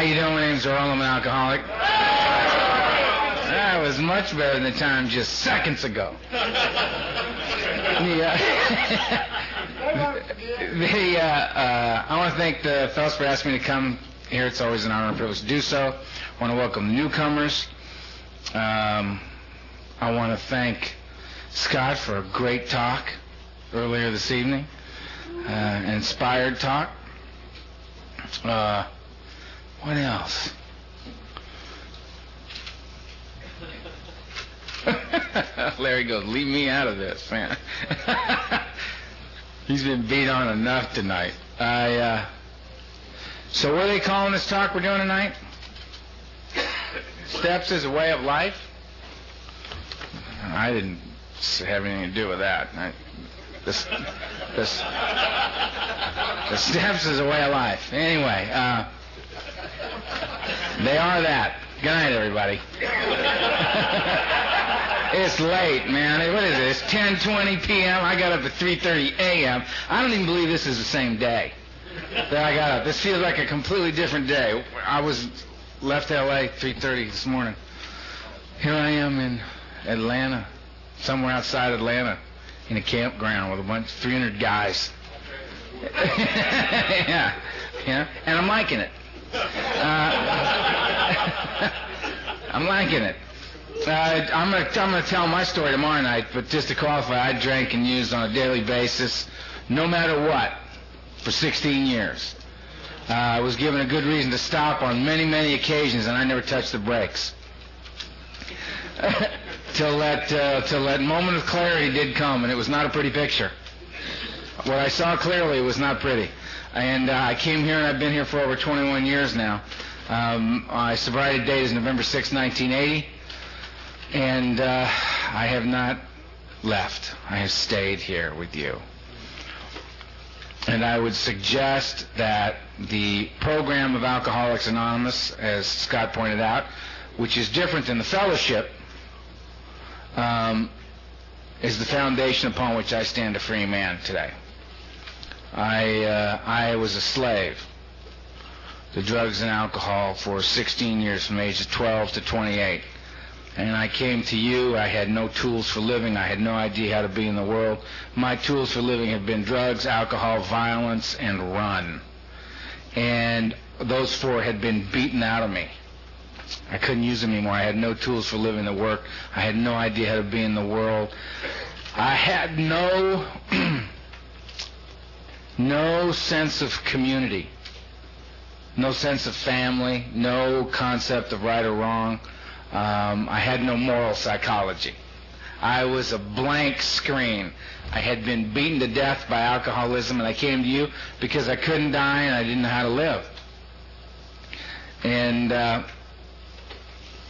How you doing? My name's Earl. I'm an alcoholic. That was much better than the time just seconds ago. The, uh, the, uh, uh, I want to thank the fellows for asking me to come here. It's always an honor and privilege to do so. I want to welcome the newcomers. Um, I want to thank Scott for a great talk earlier this evening, uh, inspired talk. Uh, what else? Larry goes, leave me out of this, man. He's been beat on enough tonight. I, uh, so what are they calling this talk we're doing tonight? Steps as a way of life? I didn't have anything to do with that. I, the, the, the steps is a way of life. Anyway, uh, they are that. Good night, everybody. it's late, man. What is it? It's 10:20 p.m. I got up at 3:30 a.m. I don't even believe this is the same day that I got up. This feels like a completely different day. I was left L.A. 3:30 this morning. Here I am in Atlanta, somewhere outside Atlanta, in a campground with a bunch, 300 guys. yeah, yeah, and I'm liking it. Uh, I'm liking it. Uh, I'm gonna I'm gonna tell my story tomorrow night, but just to qualify, I drank and used on a daily basis, no matter what, for 16 years. Uh, I was given a good reason to stop on many many occasions, and I never touched the brakes. till that uh, till that moment of clarity did come, and it was not a pretty picture. What I saw clearly was not pretty. And uh, I came here, and I've been here for over 21 years now. Um, my sobriety date is November 6, 1980, and uh, I have not left. I have stayed here with you. And I would suggest that the program of Alcoholics Anonymous, as Scott pointed out, which is different than the fellowship, um, is the foundation upon which I stand a free man today. I uh, I was a slave to drugs and alcohol for 16 years from ages 12 to 28. And I came to you. I had no tools for living. I had no idea how to be in the world. My tools for living have been drugs, alcohol, violence, and run. And those four had been beaten out of me. I couldn't use them anymore. I had no tools for living the work. I had no idea how to be in the world. I had no no sense of community, no sense of family, no concept of right or wrong. Um, I had no moral psychology. I was a blank screen. I had been beaten to death by alcoholism, and I came to you because I couldn't die and I didn't know how to live. And uh,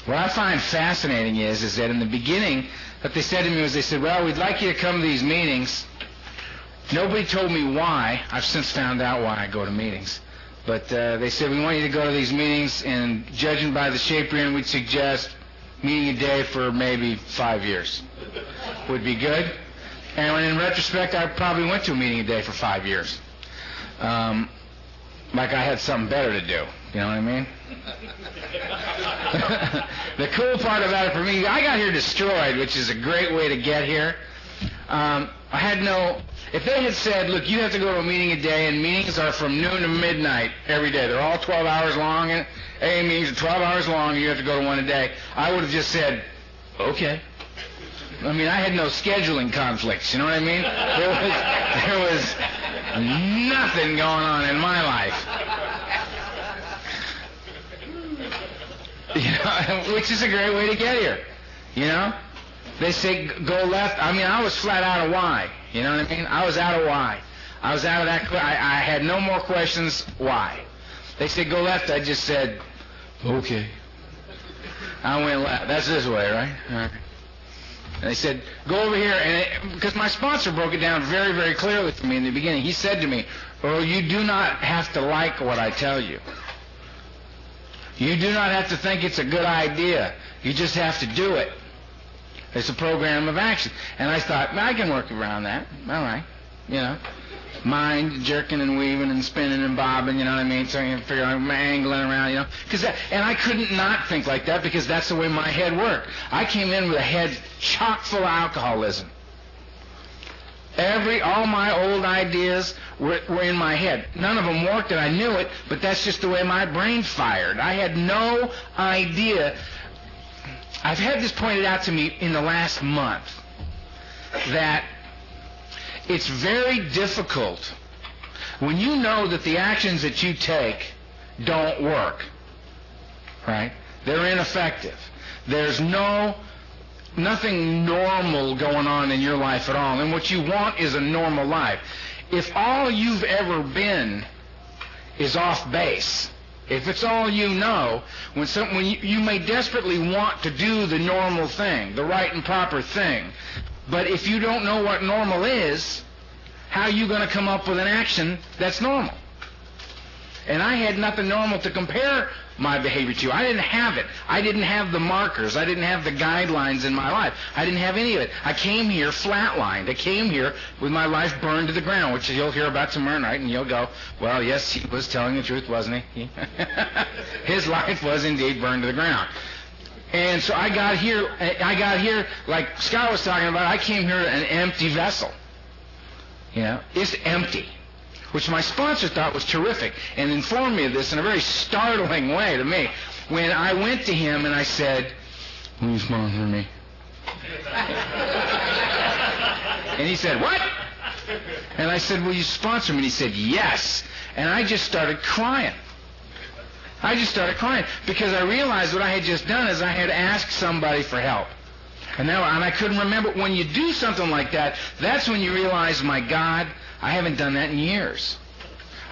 what I find fascinating is, is that in the beginning, what they said to me was, they said, "Well, we'd like you to come to these meetings." Nobody told me why. I've since found out why I go to meetings. But uh, they said, we want you to go to these meetings, and judging by the shape you're in, we'd suggest meeting a day for maybe five years. Would be good. And in retrospect, I probably went to a meeting a day for five years. Um, like I had something better to do. You know what I mean? the cool part about it for me, I got here destroyed, which is a great way to get here. Um, I had no. If they had said, "Look, you have to go to a meeting a day, and meetings are from noon to midnight every day. They're all 12 hours long, and AA meetings are 12 hours long, and you have to go to one a day," I would have just said, "Okay." I mean, I had no scheduling conflicts. You know what I mean? There was there was nothing going on in my life. You know, which is a great way to get here. You know, they say go left. I mean, I was flat out of why. You know what I mean? I was out of why. I was out of that. I, I had no more questions. Why? They said go left. I just said, okay. I went left. That's this way, right? And they said, go over here. And because my sponsor broke it down very, very clearly to me in the beginning. He said to me, Earl, you do not have to like what I tell you. You do not have to think it's a good idea. You just have to do it. It's a program of action. And I thought, I can work around that. All right. You know. mind jerking and weaving and spinning and bobbing, you know what I mean? So you figure I'm angling around, you know? Cause that, and I couldn't not think like that because that's the way my head worked. I came in with a head chock full of alcoholism. Every, all my old ideas were, were in my head. None of them worked and I knew it, but that's just the way my brain fired. I had no idea. I've had this pointed out to me in the last month that it's very difficult when you know that the actions that you take don't work, right? They're ineffective. There's no nothing normal going on in your life at all. And what you want is a normal life. If all you've ever been is off base, if it's all you know, when, some, when you, you may desperately want to do the normal thing, the right and proper thing, but if you don't know what normal is, how are you going to come up with an action that's normal? And I had nothing normal to compare my behavior to. You. I didn't have it. I didn't have the markers. I didn't have the guidelines in my life. I didn't have any of it. I came here flatlined. I came here with my life burned to the ground, which you'll hear about tomorrow night, and you'll go, well, yes, he was telling the truth, wasn't he? His life was indeed burned to the ground. And so I got here, I got here, like Scott was talking about, I came here an empty vessel. You know, it's empty which my sponsor thought was terrific and informed me of this in a very startling way to me. When I went to him and I said, Will you sponsor me? and he said, What? And I said, Will you sponsor me? And he said, Yes. And I just started crying. I just started crying because I realized what I had just done is I had asked somebody for help. And now, and I couldn't remember when you do something like that, that's when you realize, my God, I haven't done that in years.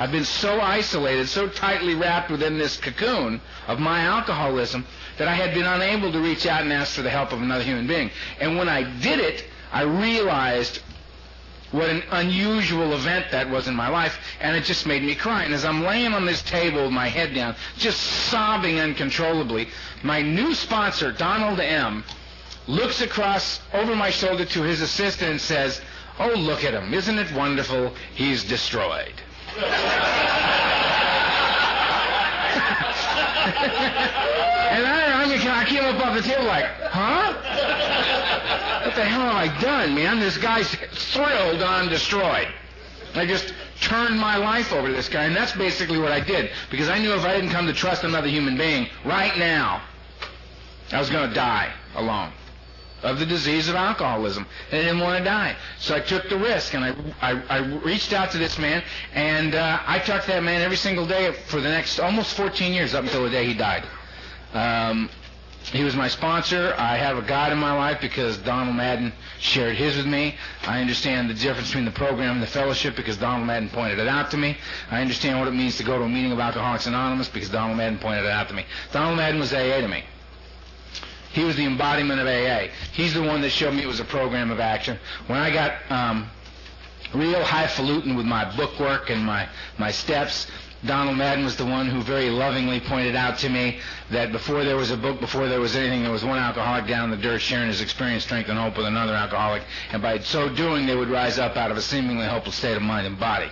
I've been so isolated, so tightly wrapped within this cocoon of my alcoholism that I had been unable to reach out and ask for the help of another human being. And when I did it, I realized what an unusual event that was in my life, and it just made me cry. And as I'm laying on this table with my head down, just sobbing uncontrollably, my new sponsor, Donald M., looks across over my shoulder to his assistant and says, Oh, look at him. Isn't it wonderful? He's destroyed. and I, I, I came up off the table like, huh? What the hell have I done, man? This guy's thrilled on destroyed. I just turned my life over to this guy, and that's basically what I did. Because I knew if I didn't come to trust another human being right now, I was going to die alone of the disease of alcoholism and I didn't want to die. So I took the risk and I, I, I reached out to this man and uh, I talked to that man every single day for the next almost 14 years up until the day he died. Um, he was my sponsor. I have a God in my life because Donald Madden shared his with me. I understand the difference between the program and the fellowship because Donald Madden pointed it out to me. I understand what it means to go to a meeting of Alcoholics Anonymous because Donald Madden pointed it out to me. Donald Madden was AA to me. He was the embodiment of AA. He's the one that showed me it was a program of action. When I got um, real highfalutin with my bookwork and my, my steps, Donald Madden was the one who very lovingly pointed out to me that before there was a book, before there was anything, there was one alcoholic down in the dirt sharing his experience, strength, and hope with another alcoholic, and by so doing, they would rise up out of a seemingly hopeless state of mind and body.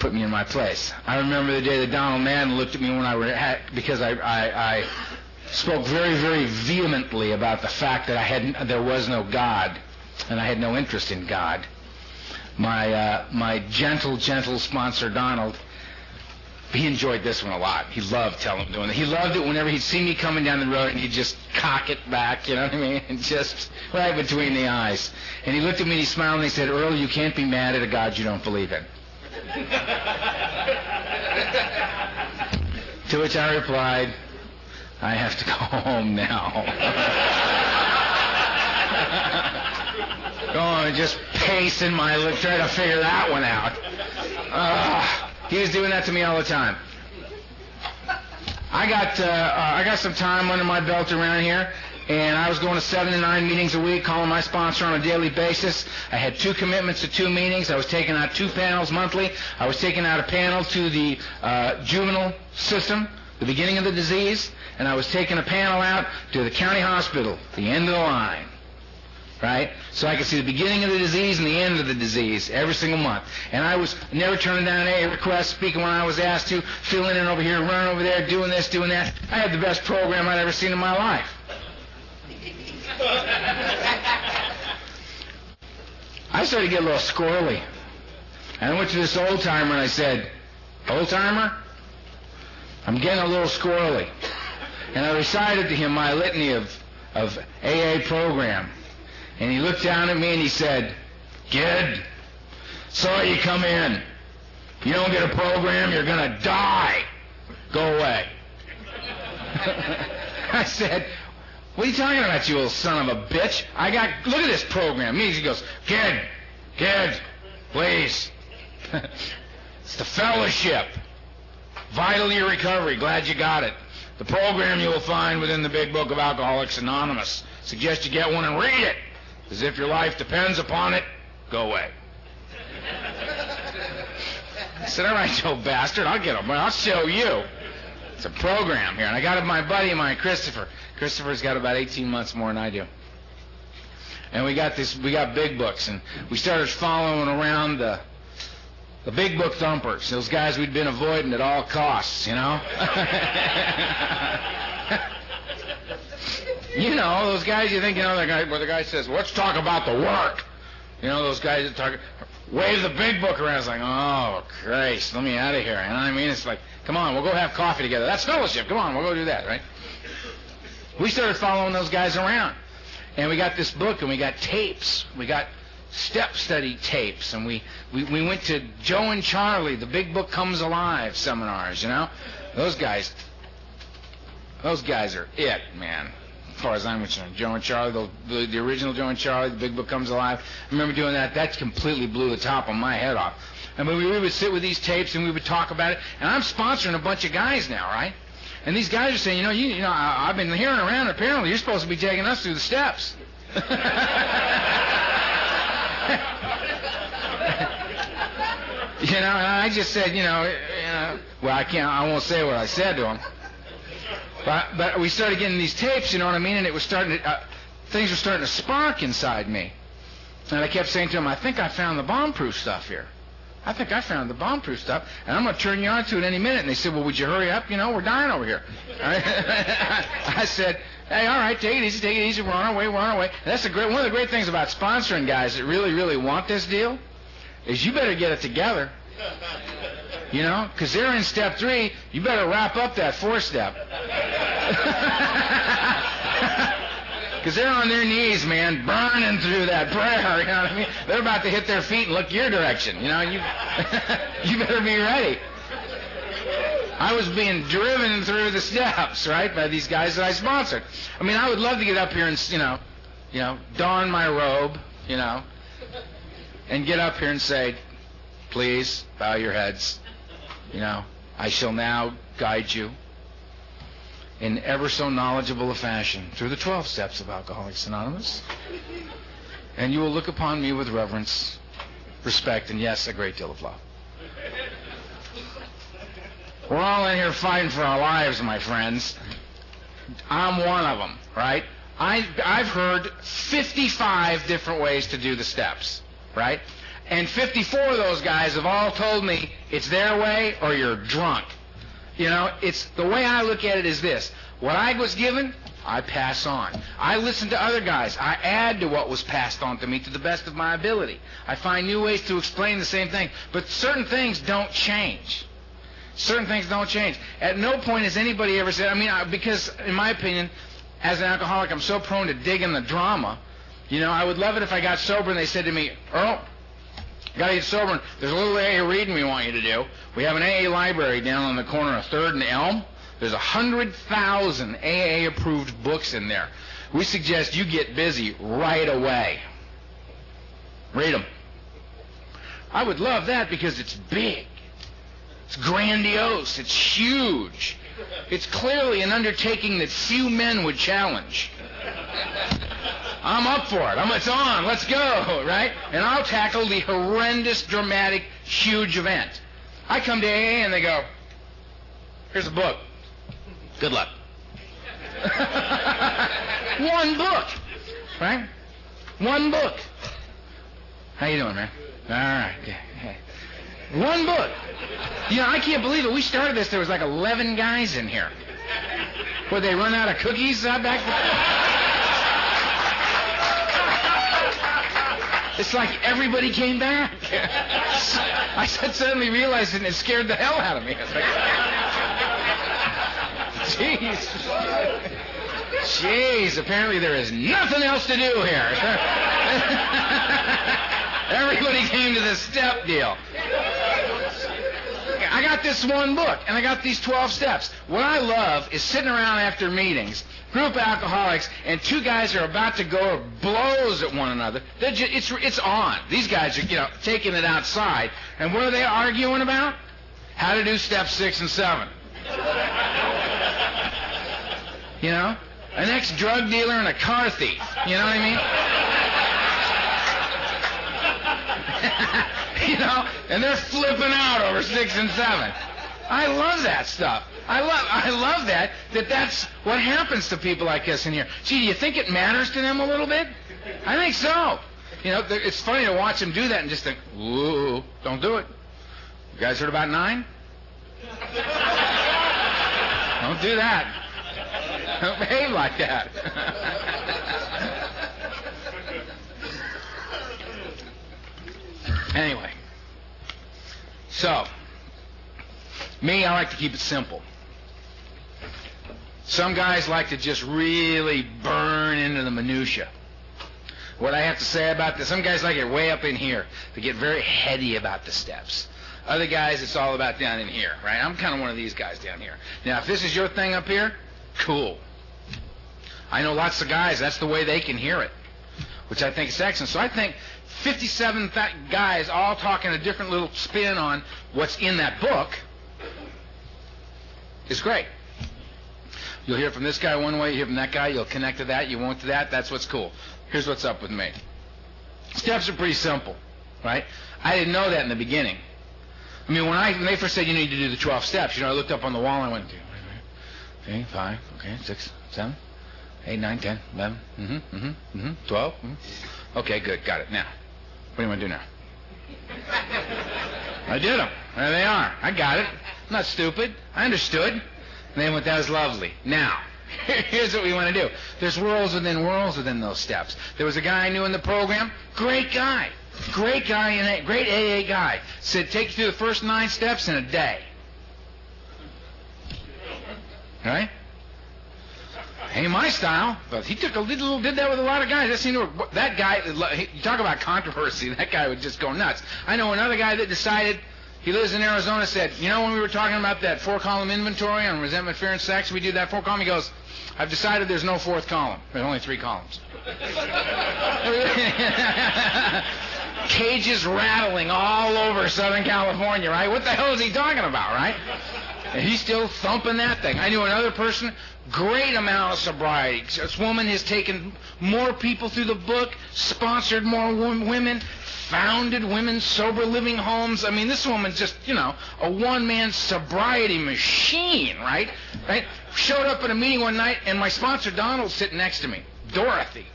Put me in my place. I remember the day that Donald Madden looked at me when I were at, because I, I, I spoke very, very vehemently about the fact that I had there was no God, and I had no interest in God. My uh, my gentle, gentle sponsor Donald, he enjoyed this one a lot. He loved telling doing it. He loved it whenever he'd see me coming down the road and he'd just cock it back, you know what I mean, and just right between the eyes. And he looked at me and he smiled and he said, "Earl, you can't be mad at a God you don't believe in." to which I replied, I have to go home now. oh, just pacing my lip, trying to figure that one out. Uh, he was doing that to me all the time. I got uh, uh, I got some time under my belt around here, and I was going to seven to nine meetings a week, calling my sponsor on a daily basis. I had two commitments to two meetings. I was taking out two panels monthly. I was taking out a panel to the uh, juvenile system, the beginning of the disease, and I was taking a panel out to the county hospital, the end of the line. right? So I could see the beginning of the disease and the end of the disease every single month. And I was never turning down a request, speaking when I was asked to, filling in over here, running over there, doing this, doing that. I had the best program I'd ever seen in my life. I started to get a little squirrely. And I went to this old timer and I said, Old timer, I'm getting a little squirrely. And I recited to him my litany of, of AA program. And he looked down at me and he said, Kid, sorry you come in. You don't get a program, you're going to die. Go away. I said, what are you talking about, you old son of a bitch? I got, look at this program. He goes, kid, kid, please. it's the fellowship. Vital to your recovery. Glad you got it. The program you will find within the big book of Alcoholics Anonymous. Suggest you get one and read it. As if your life depends upon it, go away. I said, all right, you old bastard, I'll get him. I'll show you. It's a program here. And I got my buddy of mine, Christopher. Christopher's got about 18 months more than I do. And we got this, we got big books, and we started following around the, the big book thumpers, those guys we'd been avoiding at all costs, you know? you know, those guys you think, you know, the guy, where the guy says, let's talk about the work. You know, those guys that talk, wave the big book around. It's like, oh, Christ, let me out of here. You know what I mean? It's like, come on, we'll go have coffee together. That's fellowship. Come on, we'll go do that, right? We started following those guys around. And we got this book and we got tapes. We got step study tapes and we, we, we went to Joe and Charlie, the Big Book Comes Alive seminars, you know? Those guys those guys are it, man. As far as I'm concerned, Joe and Charlie, the, the, the original Joe and Charlie, the Big Book Comes Alive. I remember doing that. That completely blew the top of my head off. And we, we would sit with these tapes and we would talk about it. And I'm sponsoring a bunch of guys now, right? And these guys are saying, you know, you, you know, I, I've been hearing around. Apparently, you're supposed to be taking us through the steps. you know, and I just said, you know, you know, well, I can't, I won't say what I said to him. But, but we started getting these tapes, you know what I mean? And it was starting to, uh, things were starting to spark inside me. And I kept saying to him, I think I found the bomb-proof stuff here. I think I found the bomb-proof stuff, and I'm going to turn you on to it any minute. And they said, well, would you hurry up? You know, we're dying over here. I said, hey, all right, take it easy, take it easy. We're on our way, we're on our way. And that's the great, one of the great things about sponsoring guys that really, really want this deal is you better get it together. You know, because they're in step three. You better wrap up that four step. Because they're on their knees, man, burning through that prayer. You know what I mean? They're about to hit their feet and look your direction. You know, you you better be ready. I was being driven through the steps, right, by these guys that I sponsored. I mean, I would love to get up here and, you know, you know, don my robe, you know, and get up here and say, please bow your heads. You know, I shall now guide you in ever so knowledgeable a fashion through the 12 steps of Alcoholics Anonymous. And you will look upon me with reverence, respect, and yes, a great deal of love. We're all in here fighting for our lives, my friends. I'm one of them, right? I, I've heard 55 different ways to do the steps, right? And 54 of those guys have all told me it's their way or you're drunk. You know, it's the way I look at it is this. What I was given, I pass on. I listen to other guys. I add to what was passed on to me to the best of my ability. I find new ways to explain the same thing. But certain things don't change. Certain things don't change. At no point has anybody ever said, I mean, because in my opinion, as an alcoholic, I'm so prone to dig in the drama. You know, I would love it if I got sober and they said to me, Earl, Got to get sober. There's a little AA reading we want you to do. We have an AA library down on the corner of Third and Elm. There's a hundred thousand AA approved books in there. We suggest you get busy right away. Read them. I would love that because it's big. It's grandiose. It's huge. It's clearly an undertaking that few men would challenge. I'm up for it. I'm, it's on. Let's go, right? And I'll tackle the horrendous, dramatic, huge event. I come to AA and they go, here's a book. Good luck. One book, right? One book. How you doing, man? All right. Yeah. One book. You know, I can't believe it. We started this. There was like 11 guys in here. Would they run out of cookies uh, back? It's like everybody came back. I suddenly realized and it scared the hell out of me. Like, Jeez. Jeez, apparently there is nothing else to do here. Everybody came to the step deal. I got this one book, and I got these 12 steps. What I love is sitting around after meetings, group of alcoholics, and two guys are about to go blows at one another. Just, it's, it's on. These guys are, you know, taking it outside. And what are they arguing about? How to do step six and seven. You know? An ex-drug dealer and a car thief. You know what I mean? you know? And they're flipping out over six and seven. I love that stuff. I love, I love that, that that's what happens to people like us in here. Gee, do you think it matters to them a little bit? I think so. You know, it's funny to watch them do that and just think, ooh, don't do it. You guys heard about nine? don't do that. Don't behave like that. anyway, so me, I like to keep it simple. Some guys like to just really burn into the minutia. What I have to say about this, some guys like it way up in here. They get very heady about the steps. Other guys, it's all about down in here, right? I'm kind of one of these guys down here. Now, if this is your thing up here, cool. I know lots of guys, that's the way they can hear it, which I think is excellent. So I think 57 th- guys all talking a different little spin on what's in that book is great. You'll hear from this guy one way, you hear from that guy, you'll connect to that, you won't to that. That's what's cool. Here's what's up with me. Steps are pretty simple, right? I didn't know that in the beginning. I mean, when I when they first said you need to do the 12 steps, you know, I looked up on the wall and I went, okay, five, okay, six, seven, eight, nine, ten, eleven, mm-hmm, mm-hmm, mm-hmm, 12. Mm-hmm. Okay, good, got it. Now, what do you want to do now? I did them. There they are. I got it. I'm not stupid. I understood. And they went, that was lovely. Now, here's what we want to do. There's worlds within worlds within those steps. There was a guy I knew in the program, great guy. Great guy, and a great AA guy. Said, take you through the first nine steps in a day. Right? Ain't my style, but he took a little, did that with a lot of guys. That seemed to, work. that guy, you talk about controversy, that guy would just go nuts. I know another guy that decided, he lives in Arizona, said, you know when we were talking about that four-column inventory on resentment, fear, and sex, we did that four-column, he goes, I've decided there's no fourth column. There's only three columns. Cages rattling all over Southern California, right? What the hell is he talking about, right? And he's still thumping that thing. I knew another person, great amount of sobriety. This woman has taken more people through the book, sponsored more women, founded women's sober living homes. I mean, this woman's just, you know, a one-man sobriety machine, right? Right? Showed up at a meeting one night, and my sponsor, Donald, sitting next to me. Dorothy.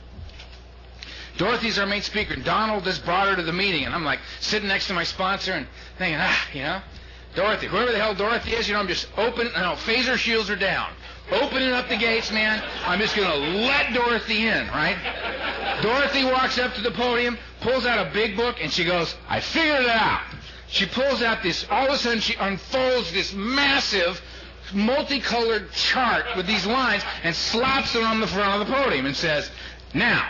Dorothy's our main speaker. and Donald just brought her to the meeting, and I'm like sitting next to my sponsor and thinking, ah, you know, Dorothy, whoever the hell Dorothy is, you know, I'm just open. No, phaser shields are down. Opening up the gates, man. I'm just going to let Dorothy in, right? Dorothy walks up to the podium, pulls out a big book, and she goes, I figured it out. She pulls out this, all of a sudden she unfolds this massive, multicolored chart with these lines and slaps it on the front of the podium and says, now,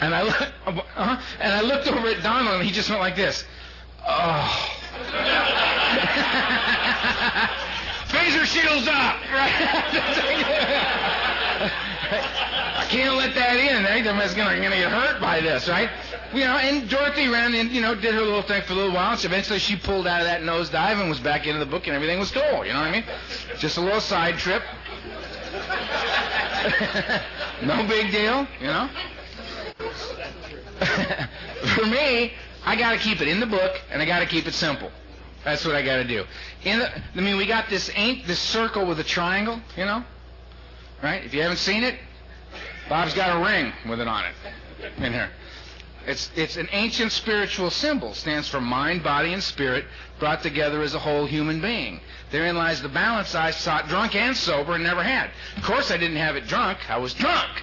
and I, look, uh-huh, and I looked over at Donald and he just went like this, oh. Phaser shields up. I can't let that in. Eh? Everybody's gonna, gonna get hurt by this, right? You know, and Dorothy ran and you know did her little thing for a little while. So eventually she pulled out of that nosedive and was back into the book, and everything was cool. You know what I mean? Just a little side trip. no big deal, you know. for me, I got to keep it in the book, and I got to keep it simple. That's what I got to do. In the, I mean, we got this ain't this circle with a triangle, you know, right? If you haven't seen it, Bob's got a ring with it on it in here. It's, it's an ancient spiritual symbol. Stands for mind, body, and spirit brought together as a whole human being. Therein lies the balance I sought drunk and sober and never had. Of course, I didn't have it drunk. I was drunk.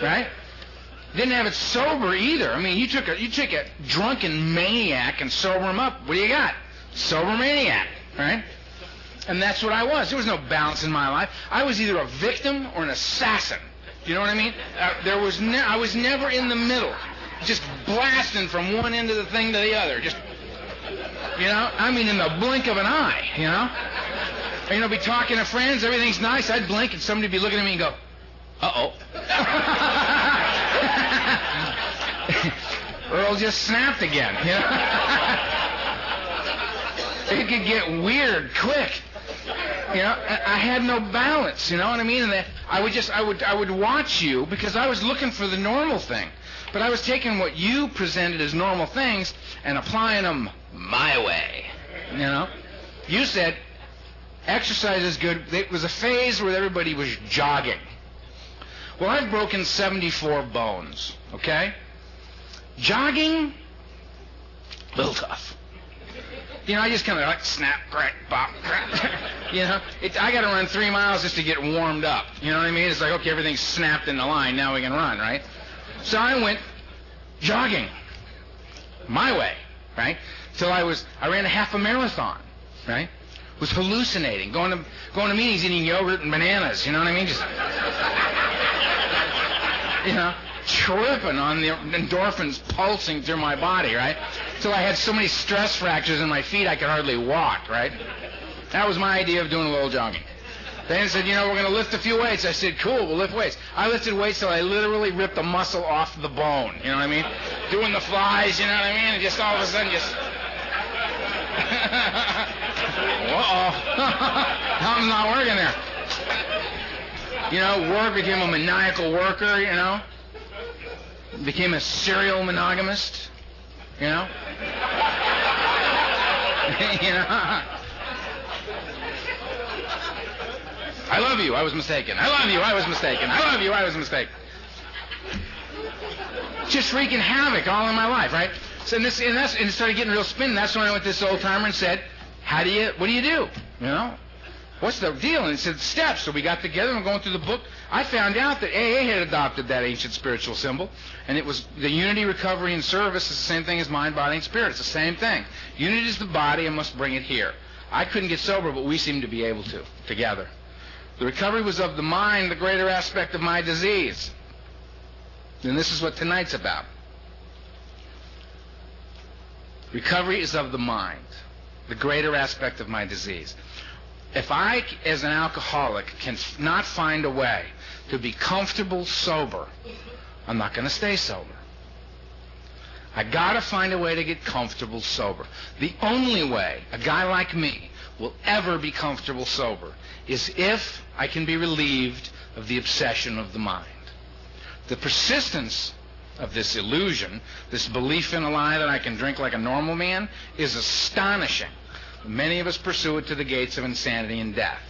Right? Didn't have it sober either. I mean, you took a you took a drunken maniac and sober him up. What do you got? Sober maniac, right? And that's what I was. There was no balance in my life. I was either a victim or an assassin. You know what I mean? Uh, there was ne- I was never in the middle, just blasting from one end of the thing to the other. Just you know, I mean, in the blink of an eye. You know, you know, be talking to friends, everything's nice. I'd blink and somebody'd be looking at me and go, "Uh oh." Earl just snapped again. You know? it could get weird quick. You know, I had no balance. You know what I mean? And I would just, I would, I would watch you because I was looking for the normal thing, but I was taking what you presented as normal things and applying them my way. You know, you said exercise is good. It was a phase where everybody was jogging. Well, I've broken 74 bones. Okay, jogging, a little tough. You know, I just kind of like snap, crack, pop, crack. you know, it, I got to run three miles just to get warmed up. You know what I mean? It's like, okay, everything's snapped in the line. Now we can run, right? So I went jogging my way, right? Till I was, I ran a half a marathon, right? Was hallucinating, going to going to meetings, eating yogurt and bananas. You know what I mean? Just, you know tripping on the endorphins pulsing through my body, right? So I had so many stress fractures in my feet I could hardly walk, right? That was my idea of doing a little jogging. Then he said, you know, we're going to lift a few weights. I said, cool, we'll lift weights. I lifted weights till I literally ripped the muscle off the bone. You know what I mean? Doing the flies, you know what I mean? And just all of a sudden, just. Uh-oh. Something's not working there. You know, work became a maniacal worker, you know became a serial monogamist, you know? you know? I love you, I was mistaken. I love you, I was mistaken. I love you, I was mistaken. Just wreaking havoc all in my life, right? So and this and that's and it started getting real spin. That's when I went to this old timer and said, How do you what do you do? You know? What's the deal? And he said, steps. So we got together and going through the book. I found out that AA had adopted that ancient spiritual symbol, and it was the unity, recovery, and service is the same thing as mind, body, and spirit. It's the same thing. Unity is the body, and must bring it here. I couldn't get sober, but we seemed to be able to together. The recovery was of the mind, the greater aspect of my disease. And this is what tonight's about. Recovery is of the mind, the greater aspect of my disease if I, as an alcoholic, can not find a way to be comfortable sober, I'm not going to stay sober. I got to find a way to get comfortable sober. The only way a guy like me will ever be comfortable sober is if I can be relieved of the obsession of the mind. The persistence of this illusion, this belief in a lie that I can drink like a normal man, is astonishing. Many of us pursue it to the gates of insanity and death.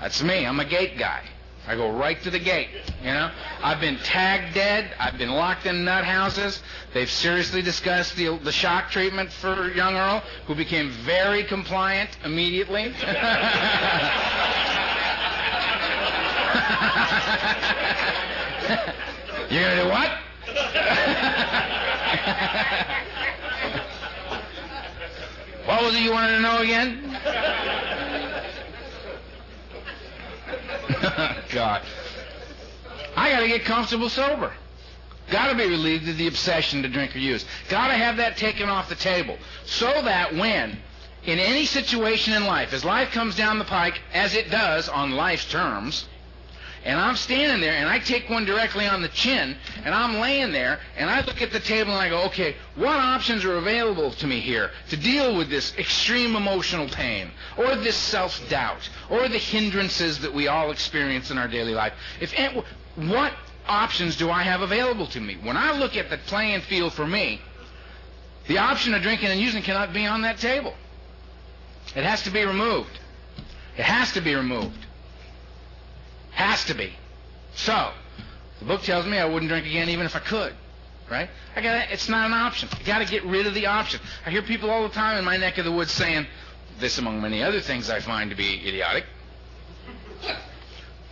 That's me. I'm a gate guy. I go right to the gate. You know, I've been tagged dead. I've been locked in nut houses. They've seriously discussed the the shock treatment for young Earl, who became very compliant immediately. You're gonna do what? What was it you wanted to know again? God. I got to get comfortable sober. Got to be relieved of the obsession to drink or use. Got to have that taken off the table. So that when, in any situation in life, as life comes down the pike, as it does on life's terms, and I'm standing there and I take one directly on the chin and I'm laying there and I look at the table and I go, okay, what options are available to me here to deal with this extreme emotional pain or this self-doubt or the hindrances that we all experience in our daily life? If what options do I have available to me? When I look at the playing field for me, the option of drinking and using cannot be on that table. It has to be removed. It has to be removed. Has to be. So, The book tells me I wouldn't drink again even if I could. Right? I got it's not an option. I got to get rid of the option. I hear people all the time in my neck of the woods saying this among many other things I find to be idiotic.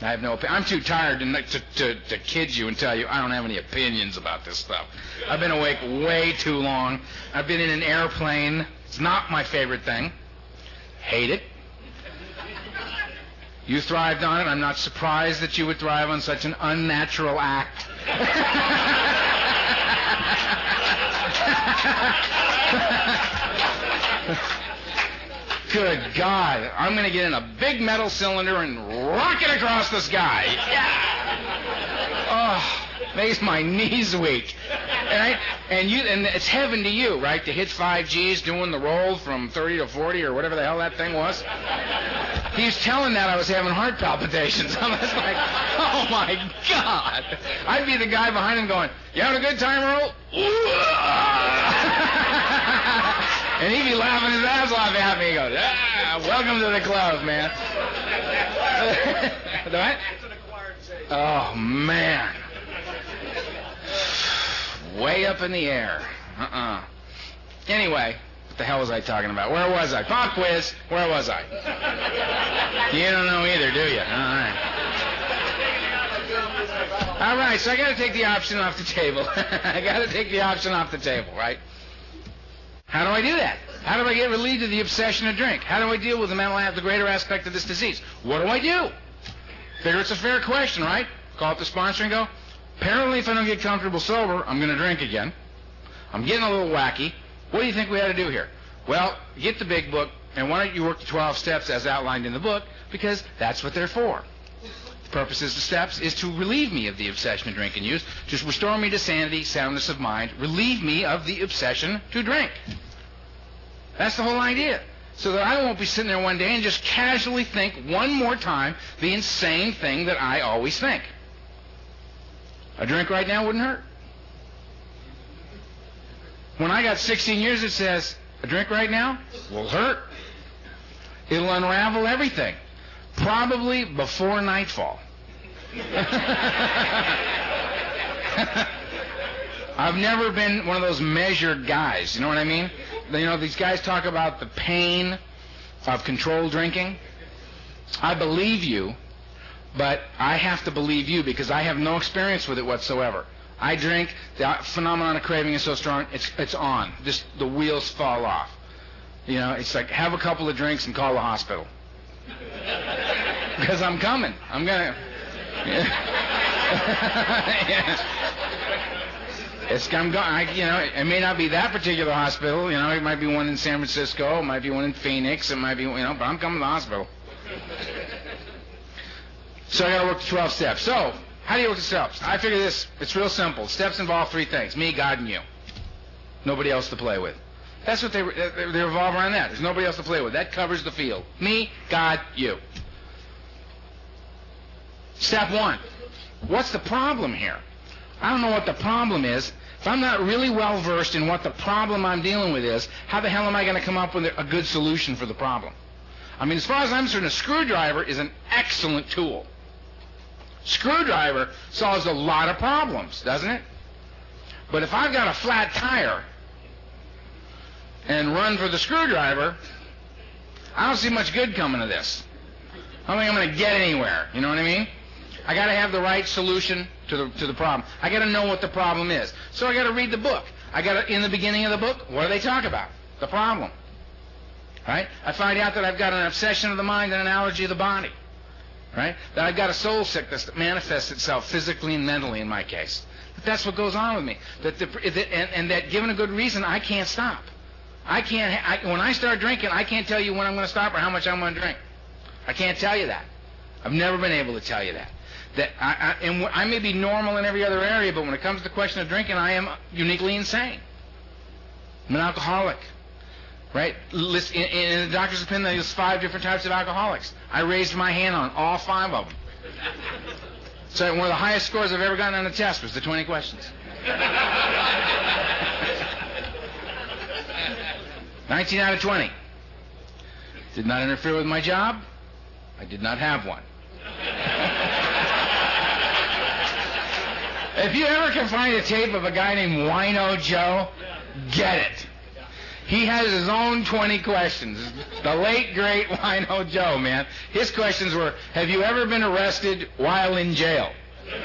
I have no. opinion. I'm too tired to, to, to, to kid you and tell you I don't have any opinions about this stuff. I've been awake way too long. I've been in an airplane. It's not my favorite thing. Hate it. You thrived on it. I'm not surprised that you would thrive on such an unnatural act. Good God. I'm going to get in a big metal cylinder and rock it across the sky. Yeah. Oh, makes my knees weak. Right? And you and it's heaven to you, right? To hit five G's doing the roll from 30 to 40 or whatever the hell that thing was. He was telling that I was having heart palpitations. I was like, oh my God. I'd be the guy behind him going, you having a good time, Earl? and he'd be laughing his ass off at me. He goes, ah, welcome to the club, man. what? Oh, man. Way up in the air. Uh-uh. Anyway, what the hell was I talking about? Where was I? Pop quiz. Where was I? You don't know either, do you? All right. All right, so I got to take the option off the table. I got to take the option off the table, right? How do I do that? How do I get relieved of the obsession to drink? How do I deal with the mental the greater aspect of this disease? What do I do? Figure it's a fair question, right? Call up the sponsor and go, apparently if I don't get comfortable sober, I'm going to drink again. I'm getting a little wacky. What do you think we ought to do here? Well, get the big book, and why don't you work the 12 steps as outlined in the book, because that's what they're for. The purpose of the steps is to relieve me of the obsession to drink and use, to restore me to sanity, soundness of mind, relieve me of the obsession to drink. That's the whole idea. So that I won't be sitting there one day and just casually think one more time the insane thing that I always think. A drink right now wouldn't hurt. When I got 16 years, it says, a drink right now will hurt. It'll unravel everything. Probably before nightfall. I've never been one of those measured guys. You know what I mean? You know, these guys talk about the pain of controlled drinking. I believe you, but I have to believe you because I have no experience with it whatsoever. I drink, the phenomenon of craving is so strong, it's, it's on. Just the wheels fall off. You know, it's like have a couple of drinks and call the hospital. Because I'm coming. I'm going to. It's I'm going. You know, it may not be that particular hospital. You know, it might be one in San Francisco. It might be one in Phoenix. It might be, you know, but I'm coming to the hospital. So I got to work the 12 steps. So how do you work the steps? I figure this. It's real simple. Steps involve three things: me, God, and you. Nobody else to play with. That's what they they revolve around. That there's nobody else to play with. That covers the field. Me, God, you. Step one. What's the problem here? I don't know what the problem is. If I'm not really well versed in what the problem I'm dealing with is, how the hell am I going to come up with a good solution for the problem? I mean, as far as I'm concerned, a screwdriver is an excellent tool. Screwdriver solves a lot of problems, doesn't it? But if I've got a flat tire and run for the screwdriver, I don't see much good coming of this. I don't think I'm going to get anywhere. You know what I mean? I got to have the right solution to the to the problem. I got to know what the problem is. So I got to read the book. I got to in the beginning of the book, what do they talk about? The problem. Right? I find out that I've got an obsession of the mind and an allergy of the body. Right? That I've got a soul sickness that manifests itself physically and mentally in my case. That that's what goes on with me. That, the, that and, and that given a good reason, I can't stop. I can't. I, when I start drinking, I can't tell you when I'm going to stop or how much I'm going to drink. I can't tell you that. I've never been able to tell you that that I, I, and I may be normal in every other area, but when it comes to the question of drinking, I am uniquely insane. I'm an alcoholic. Right? List, in, in the doctor's opinion, there's five different types of alcoholics. I raised my hand on all five of them. So one of the highest scores I've ever gotten on a test was the 20 questions. 19 out of 20. Did not interfere with my job. I did not have one. if you ever can find a tape of a guy named Wino Joe, get it. He has his own 20 questions. The late, great Wino Joe, man. His questions were Have you ever been arrested while in jail? yeah.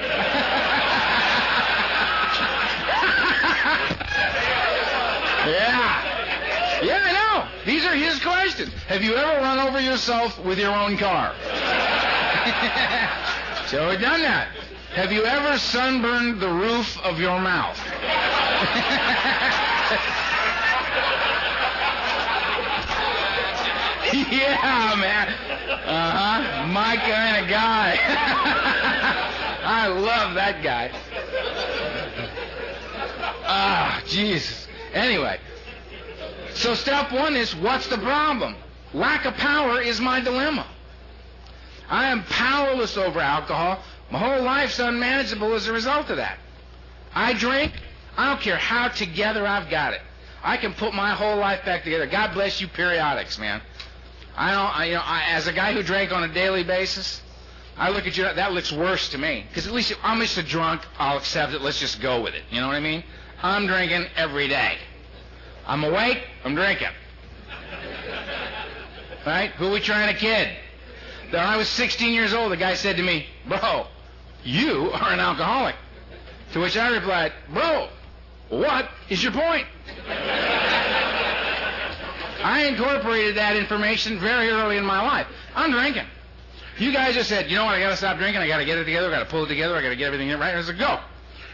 Yeah, I know. These are his questions. Have you ever run over yourself with your own car? so we've done that. Have you ever sunburned the roof of your mouth? yeah, man. Uh huh. My kind of guy. I love that guy. Ah, Jesus. Anyway, so step one is what's the problem? Lack of power is my dilemma. I am powerless over alcohol. My whole life's unmanageable as a result of that. I drink. I don't care how together I've got it. I can put my whole life back together. God bless you, periodics, man. I don't. I, you know, I, as a guy who drank on a daily basis, I look at you. That looks worse to me because at least if I'm just a drunk. I'll accept it. Let's just go with it. You know what I mean? I'm drinking every day. I'm awake. I'm drinking. Right? Who are we trying to kid? When I was 16 years old, the guy said to me, "Bro, you are an alcoholic." To which I replied, "Bro, what is your point?" I incorporated that information very early in my life. I'm drinking. You guys just said, you know what, I got to stop drinking. I got to get it together. I got to pull it together. I got to get everything right. I said, go.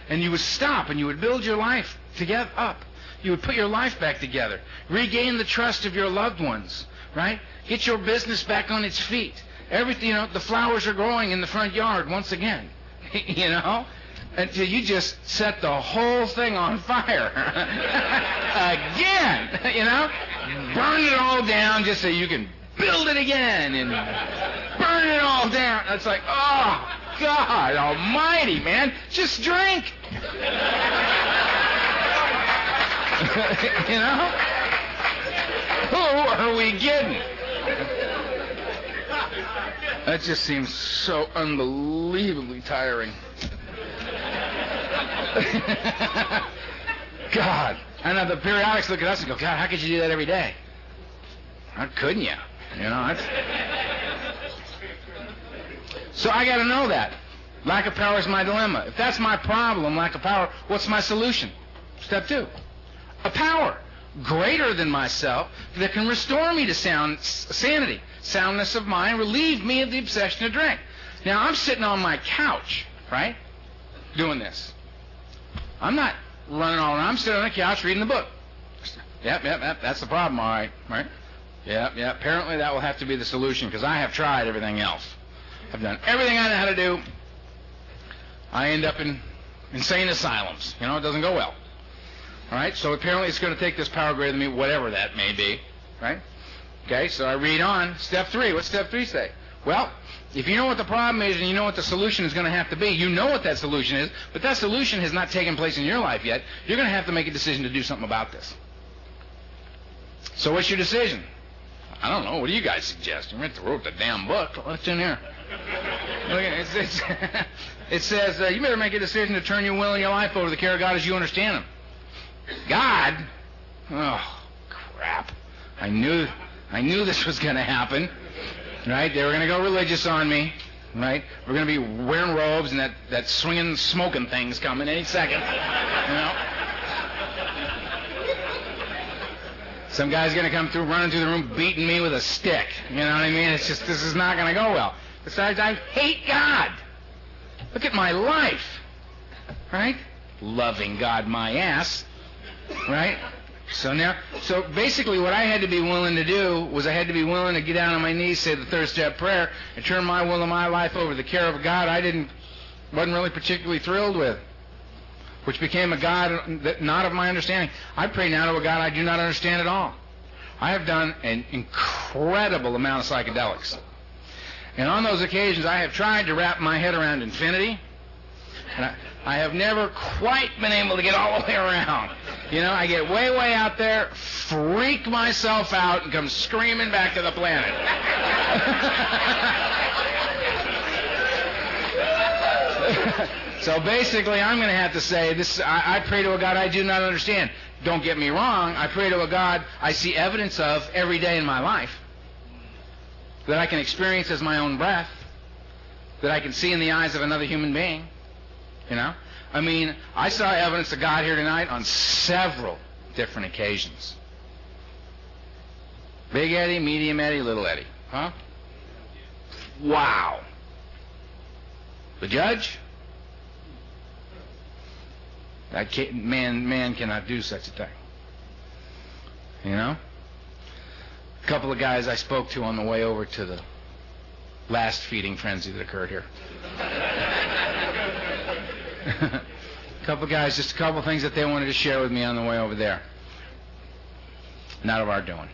And you would stop and you would build your life together up. You would put your life back together. Regain the trust of your loved ones, right? Get your business back on its feet. Everything, you know, the flowers are growing in the front yard once again. you know? Until you just set the whole thing on fire. again. You know? burn it all down just so you can build it again and burn it all down. It's like, oh, God almighty, man. Just drink. you know? Who are we kidding? That just seems so unbelievably tiring. God. And uh, the periodics look at us and go, God, how could you do that every day? How couldn't you? You know. So I got to know that. Lack of power is my dilemma. If that's my problem, lack of power, what's my solution? Step two. A power greater than myself that can restore me to sound sanity, soundness of mind, relieve me of the obsession to drink. Now I'm sitting on my couch, right? Doing this. I'm not running all around. I'm sitting on the couch reading the book. Yep, yep, yep. That's the problem, all right. Right? Yep, yep. Apparently that will have to be the solution because I have tried everything else. I've done everything I know how to do. I end up in insane asylums. You know, it doesn't go well. All right? So apparently it's going to take this power greater than me, whatever that may be. Right? Okay, so I read on. Step three. What's step three say? Well, if you know what the problem is and you know what the solution is going to have to be, you know what that solution is, but that solution has not taken place in your life yet, you're going to have to make a decision to do something about this. So what's your decision? I don't know. What do you guys suggest? You wrote the damn book. What's in here? It's, it's, it says uh, you better make a decision to turn your will and your life over to the care of God as you understand Him. God? Oh, crap! I knew, I knew this was going to happen. Right? They were going to go religious on me. Right? We're going to be wearing robes and that, that swinging, smoking thing's coming any second. You know? Some guy's going to come through, running through the room, beating me with a stick. You know what I mean? It's just, this is not going to go well. Besides, I hate God. Look at my life. Right? Loving God, my ass. Right? So now, so basically, what I had to be willing to do was I had to be willing to get down on my knees, say the third step prayer, and turn my will and my life over to the care of God I didn't, wasn't really particularly thrilled with, which became a God that not of my understanding. I pray now to a God I do not understand at all. I have done an incredible amount of psychedelics, and on those occasions, I have tried to wrap my head around infinity, and I, I have never quite been able to get all the way around. You know, I get way, way out there, freak myself out, and come screaming back to the planet. so basically, I'm going to have to say this. I, I pray to a God I do not understand. Don't get me wrong. I pray to a God I see evidence of every day in my life that I can experience as my own breath, that I can see in the eyes of another human being. You know, I mean, I saw evidence of God here tonight on several different occasions. Big Eddie, medium Eddie, little Eddie. Huh? Wow. The judge? That man, man cannot do such a thing. You know? A couple of guys I spoke to on the way over to the last feeding frenzy that occurred here. A couple guys, just a couple things that they wanted to share with me on the way over there. Not of our doing.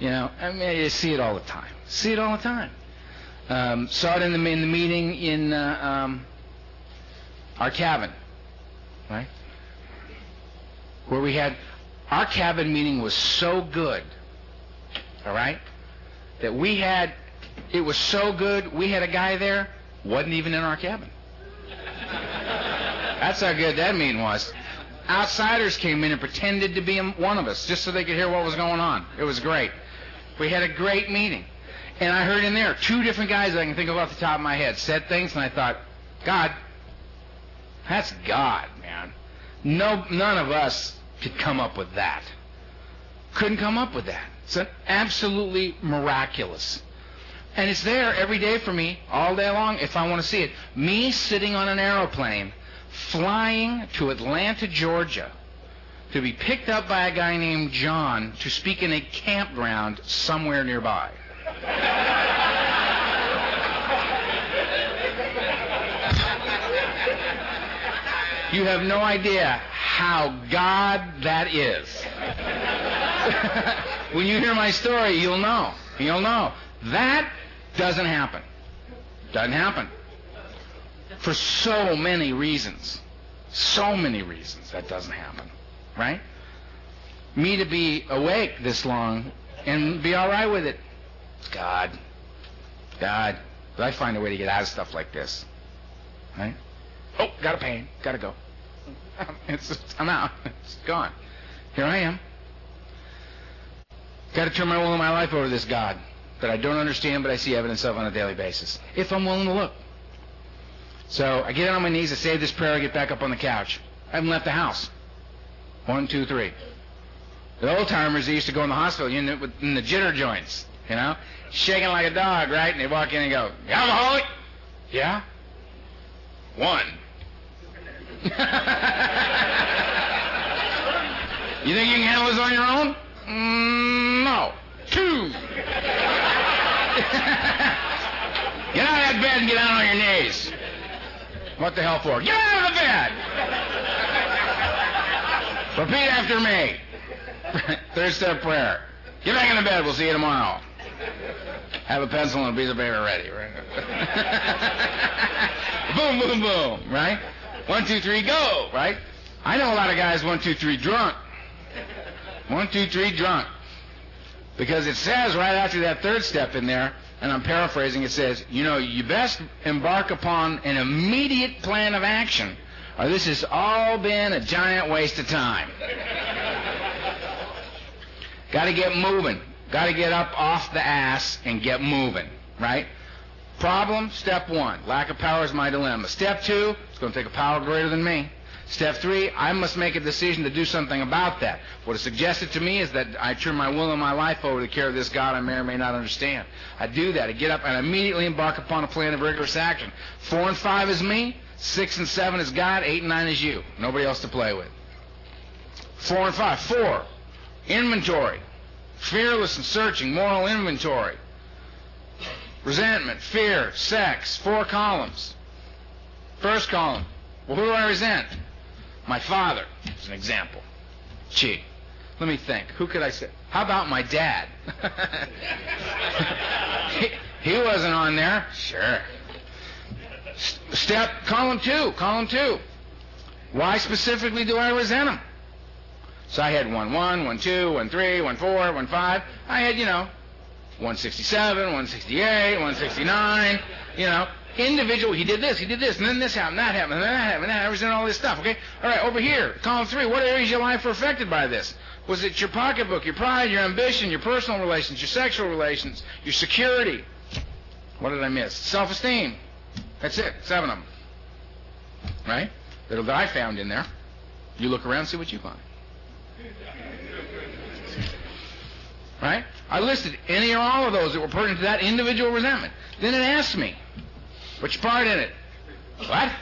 You know, I mean, you see it all the time. See it all the time. Um, saw it in the, in the meeting in uh, um, our cabin, right? Where we had our cabin meeting was so good, all right, that we had it was so good we had a guy there wasn't even in our cabin. That's how good that meeting was. Outsiders came in and pretended to be one of us just so they could hear what was going on. It was great. We had a great meeting. And I heard in there two different guys I can think of off the top of my head said things, and I thought, God, that's God, man. No, none of us could come up with that. Couldn't come up with that. It's absolutely miraculous. And it's there every day for me, all day long, if I want to see it. Me sitting on an aeroplane, flying to Atlanta, Georgia, to be picked up by a guy named John to speak in a campground somewhere nearby. you have no idea how God that is. when you hear my story, you'll know. You'll know. That doesn't happen. Doesn't happen. For so many reasons. So many reasons that doesn't happen. Right? Me to be awake this long and be all right with it. God. God. But I find a way to get out of stuff like this. Right? Oh, got a pain. Gotta go. It's I'm out. It's gone. Here I am. Got to turn my will and my life over to this God that I don't understand, but I see evidence of on a daily basis. If I'm willing to look. So I get on my knees, I say this prayer, I get back up on the couch. I haven't left the house. One, two, three. The old timers, they used to go in the hospital in the, in the jitter joints, you know, shaking like a dog, right? And they walk in and go, I'm alcoholic? Yeah? One. you think you can handle this on your own? Mm, no. Two. get out of that bed and get down on your knees. What the hell for? Get out of the bed! Repeat after me. Third step prayer. Get back in the bed. We'll see you tomorrow. Have a pencil and a piece of paper ready. Right? boom, boom, boom. Right? One, two, three, go. Right? I know a lot of guys one, two, three, drunk. One, two, three, drunk. Because it says right after that third step in there, and I'm paraphrasing, it says, you know, you best embark upon an immediate plan of action, or this has all been a giant waste of time. Got to get moving. Got to get up off the ass and get moving, right? Problem, step one. Lack of power is my dilemma. Step two, it's going to take a power greater than me. Step three, I must make a decision to do something about that. What is suggested to me is that I turn my will and my life over to the care of this God I may or may not understand. I do that. I get up and immediately embark upon a plan of rigorous action. Four and five is me. Six and seven is God. Eight and nine is you. Nobody else to play with. Four and five. Four. Inventory. Fearless and searching. Moral inventory. Resentment. Fear. Sex. Four columns. First column. Well, who do I resent? My father, as an example. Gee, let me think. Who could I say? How about my dad? he, he wasn't on there. Sure. Step, column two, column two. Why specifically do I resent him? So I had one one, one two, one three, one four, one five. I had, you know, 167, 168, 169, you know, Individual, he did this, he did this, and then this happened, that happened, and then that happened, and that happened, and all this stuff, okay? All right, over here, column three, what areas of your life were affected by this? Was it your pocketbook, your pride, your ambition, your personal relations, your sexual relations, your security? What did I miss? Self-esteem. That's it, seven of them. Right? That I found in there. You look around, see what you find. Right? I listed any or all of those that were pertinent to that individual resentment. Then it asked me, which part in it? What?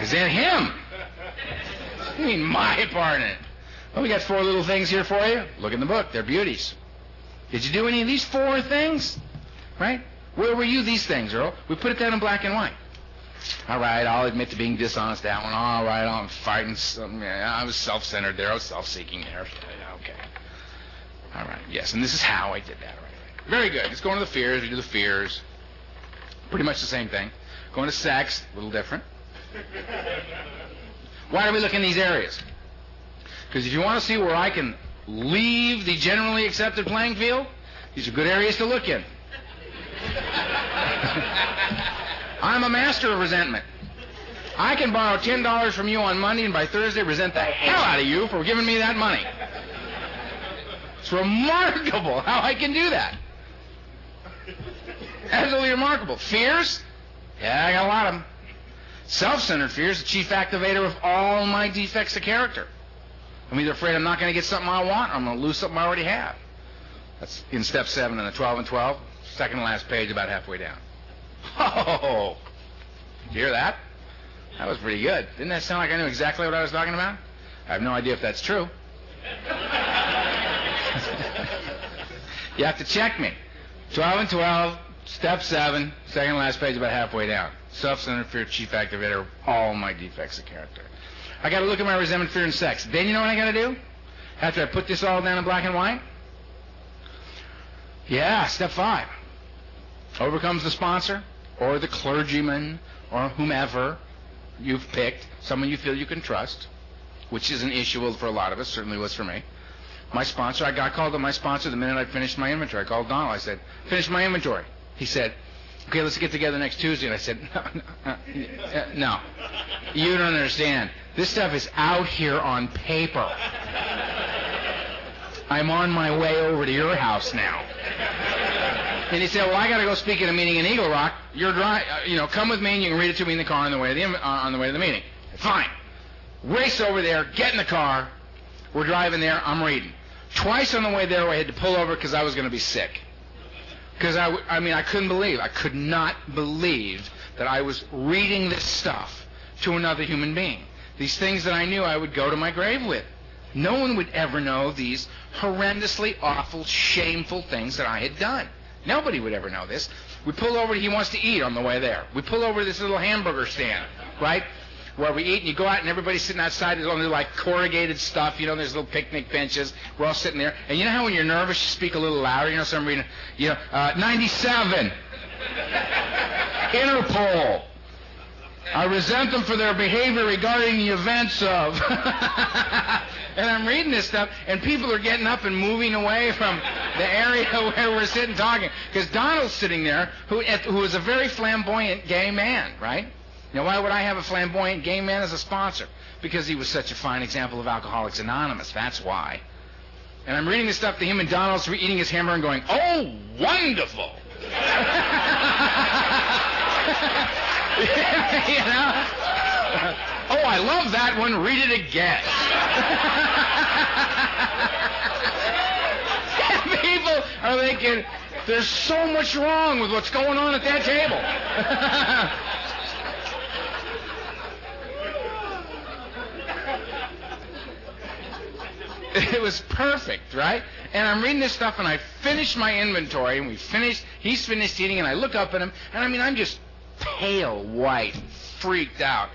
Is that him? I mean my part in it? Well, we got four little things here for you. Look in the book. They're beauties. Did you do any of these four things? Right? Where were you these things, Earl? We put it down in black and white. All right, I'll admit to being dishonest that one. All right, I'm fighting. Some, yeah, I was self-centered there. I was self-seeking there. Okay. All right. Yes, and this is how I did that. Very good. Let's go into the fears. We do the fears. Pretty much the same thing. Going to sex, a little different. Why do we look in these areas? Because if you want to see where I can leave the generally accepted playing field, these are good areas to look in. I'm a master of resentment. I can borrow $10 from you on Monday and by Thursday resent the hell out of you for giving me that money. It's remarkable how I can do that. Absolutely remarkable. Fears? Yeah, I got a lot of them. Self-centered fears, the chief activator of all my defects of character. I'm either afraid I'm not going to get something I want or I'm going to lose something I already have. That's in step 7 in the 12 and 12, second to last page, about halfway down. Oh, you hear that? That was pretty good. Didn't that sound like I knew exactly what I was talking about? I have no idea if that's true. you have to check me. 12 and 12, step 7, second last page, about halfway down. Self-centered fear, chief activator all my defects of character. I got to look at my resentment, fear, and sex. Then you know what I got to do? After I put this all down in black and white? Yeah, step 5. Overcomes the sponsor, or the clergyman or whomever you've picked, someone you feel you can trust, which is an issue for a lot of us, certainly was for me. My sponsor, I got called to my sponsor the minute I finished my inventory. I called Donald. I said, finish my inventory. He said, okay, let's get together next Tuesday. And I said, no, no, no. You don't understand. This stuff is out here on paper. I'm on my way over to your house now. And he said, "Well, I got to go speak at a meeting in Eagle Rock. You're dry, uh, you know, come with me and you can read it to me in the car on the way to the uh, on the way to the meeting." Fine. Race over there, get in the car. We're driving there. I'm reading. Twice on the way there, I had to pull over because I was going to be sick. Because I, I mean, I couldn't believe, I could not believe that I was reading this stuff to another human being. These things that I knew I would go to my grave with. No one would ever know these horrendously awful, shameful things that I had done. Nobody would ever know this. We pull over, he wants to eat on the way there. We pull over to this little hamburger stand, right? Where we eat, and you go out, and everybody's sitting outside. There's only like corrugated stuff, you know. There's little picnic benches. We're all sitting there, and you know how when you're nervous, you speak a little louder. You know, some I'm reading, you know, uh, 97, Interpol. I resent them for their behavior regarding the events of. and I'm reading this stuff, and people are getting up and moving away from the area where we're sitting talking. Because Donald's sitting there, who, who is a very flamboyant gay man, right? Now, why would I have a flamboyant gay man as a sponsor? Because he was such a fine example of Alcoholics Anonymous. That's why. And I'm reading this stuff to him, and Donald's eating his hamburger and going, Oh, wonderful! you know? Oh, I love that one. Read it again. People are thinking, there's so much wrong with what's going on at that table. it was perfect, right? And I'm reading this stuff, and I finish my inventory, and we finished. He's finished eating, and I look up at him, and I mean, I'm just pale white, freaked out.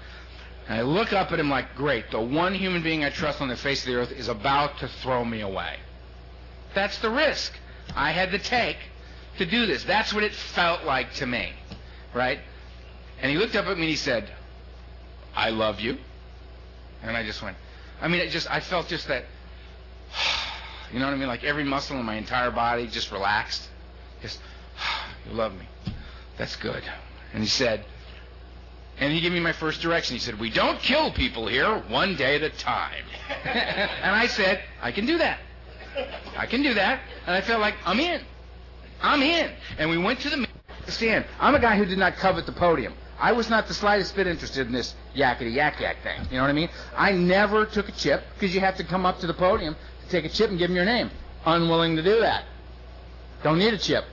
And I look up at him like, great, the one human being I trust on the face of the earth is about to throw me away. That's the risk I had to take to do this. That's what it felt like to me, right? And he looked up at me and he said, I love you. And I just went, I mean, it just, I felt just that, you know what I mean? Like every muscle in my entire body just relaxed. Just, You love me. That's good. And he said, and he gave me my first direction. He said, We don't kill people here, one day at a time. and I said, I can do that. I can do that. And I felt like, I'm in. I'm in. And we went to the stand. I'm a guy who did not covet the podium. I was not the slightest bit interested in this yakety yak yak thing. You know what I mean? I never took a chip because you have to come up to the podium take a chip and give them your name. Unwilling to do that. Don't need a chip.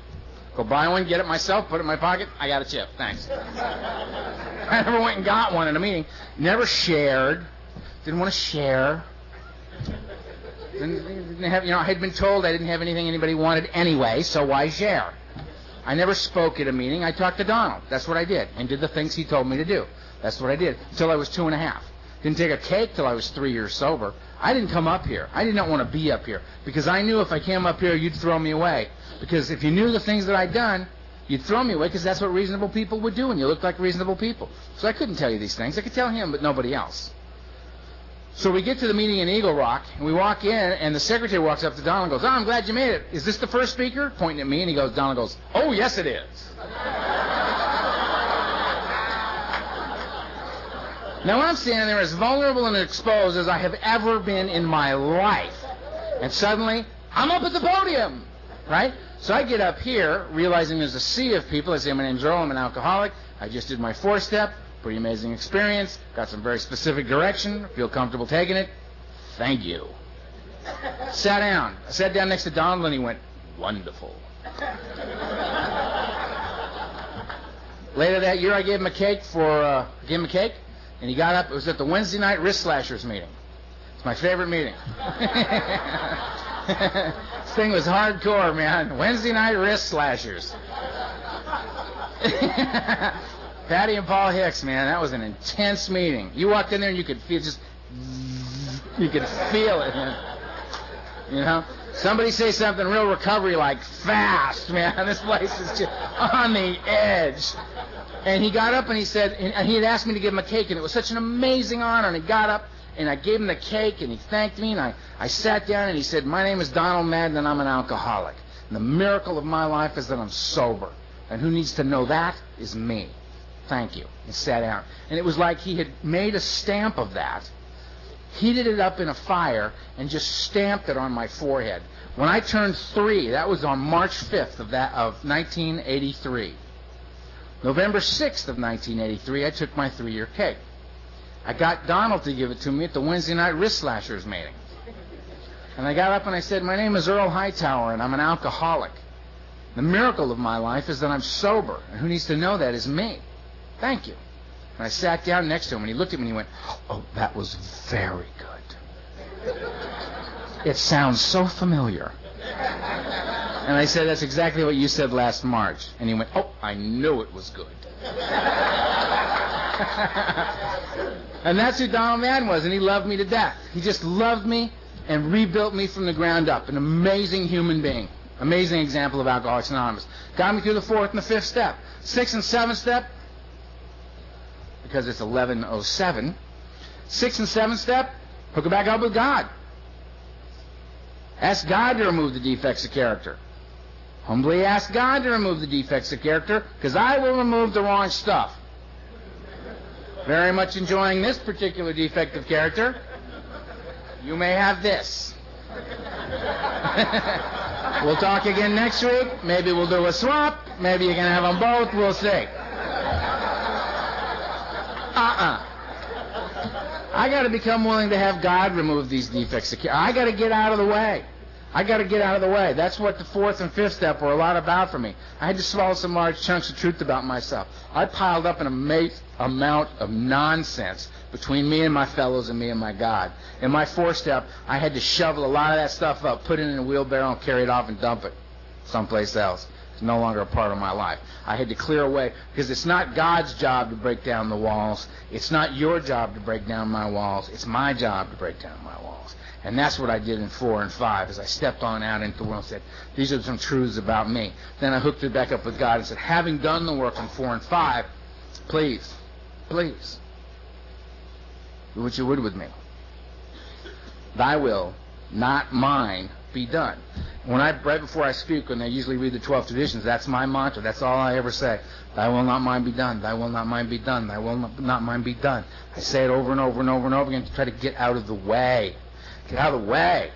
Go buy one, get it myself, put it in my pocket. I got a chip. Thanks. I never went and got one in a meeting. Never shared. Didn't want to share. Didn't, didn't have, you know, I had been told I didn't have anything anybody wanted anyway, so why share? I never spoke at a meeting. I talked to Donald. That's what I did, and did the things he told me to do. That's what I did until I was two and a half. Didn't take a cake till I was three years sober. I didn't come up here. I did not want to be up here because I knew if I came up here, you'd throw me away. Because if you knew the things that I'd done, you'd throw me away because that's what reasonable people would do, and you looked like reasonable people. So I couldn't tell you these things. I could tell him, but nobody else. So we get to the meeting in Eagle Rock, and we walk in, and the secretary walks up to Donald and goes, Oh, I'm glad you made it. Is this the first speaker? Pointing at me, and he goes, Donald goes, Oh, yes, it is. Now I'm standing there as vulnerable and exposed as I have ever been in my life. And suddenly, I'm up at the podium, right? So I get up here, realizing there's a sea of people. I say, My name's Earl, I'm an alcoholic. I just did my four step. Pretty amazing experience. Got some very specific direction. Feel comfortable taking it. Thank you. Sat down. I sat down next to Donald and he went, Wonderful. Later that year, I gave him a cake for uh, gave him a cake, and he got up. It was at the Wednesday night wrist slashers meeting. It's my favorite meeting. this thing was hardcore, man. Wednesday night wrist slashers. Patty and Paul Hicks, man, that was an intense meeting. You walked in there and you could feel just, you could feel it. Man. You know, somebody say something real recovery like fast, man. This place is just on the edge. And he got up and he said, and he had asked me to give him a cake, and it was such an amazing honor. And he got up and I gave him the cake, and he thanked me, and I, I sat down and he said, My name is Donald Madden, and I'm an alcoholic. And the miracle of my life is that I'm sober. And who needs to know that is me. Thank you. And sat down. And it was like he had made a stamp of that, heated it up in a fire, and just stamped it on my forehead. When I turned three, that was on March 5th of, that, of 1983. November 6th of 1983, I took my three-year cake. I got Donald to give it to me at the Wednesday night wrist slashers meeting. And I got up and I said, My name is Earl Hightower, and I'm an alcoholic. The miracle of my life is that I'm sober, and who needs to know that is me. Thank you. And I sat down next to him, and he looked at me and he went, Oh, that was very good. It sounds so familiar. And I said, That's exactly what you said last March. And he went, Oh, I knew it was good. and that's who Donald Mann was, and he loved me to death. He just loved me and rebuilt me from the ground up. An amazing human being. Amazing example of Alcoholics Anonymous. Got me through the fourth and the fifth step. Sixth and seventh step, because it's 1107. Sixth and seven step, hook it back up with God. Ask God to remove the defects of character. Humbly ask God to remove the defects of character, because I will remove the wrong stuff. Very much enjoying this particular defect of character. You may have this. we'll talk again next week. Maybe we'll do a swap. Maybe you can have them both. We'll see. Uh-uh. I got to become willing to have God remove these defects. I got to get out of the way. I got to get out of the way. That's what the fourth and fifth step were a lot about for me. I had to swallow some large chunks of truth about myself. I piled up an amazing amount of nonsense between me and my fellows and me and my God. In my fourth step, I had to shovel a lot of that stuff up, put it in a wheelbarrow, and carry it off and dump it someplace else. It's no longer a part of my life. I had to clear away because it's not God's job to break down the walls. It's not your job to break down my walls. It's my job to break down my walls. And that's what I did in four and five as I stepped on out into the world and said, these are some truths about me. Then I hooked it back up with God and said, having done the work in four and five, please, please, do what you would with me. Thy will, not mine, be done. When I right before I speak, when I usually read the twelve traditions, that's my mantra. That's all I ever say. Thy will not mine be done. Thy will not mine be done. Thy will not mine be done. I say it over and over and over and over again to try to get out of the way. Get out of the way.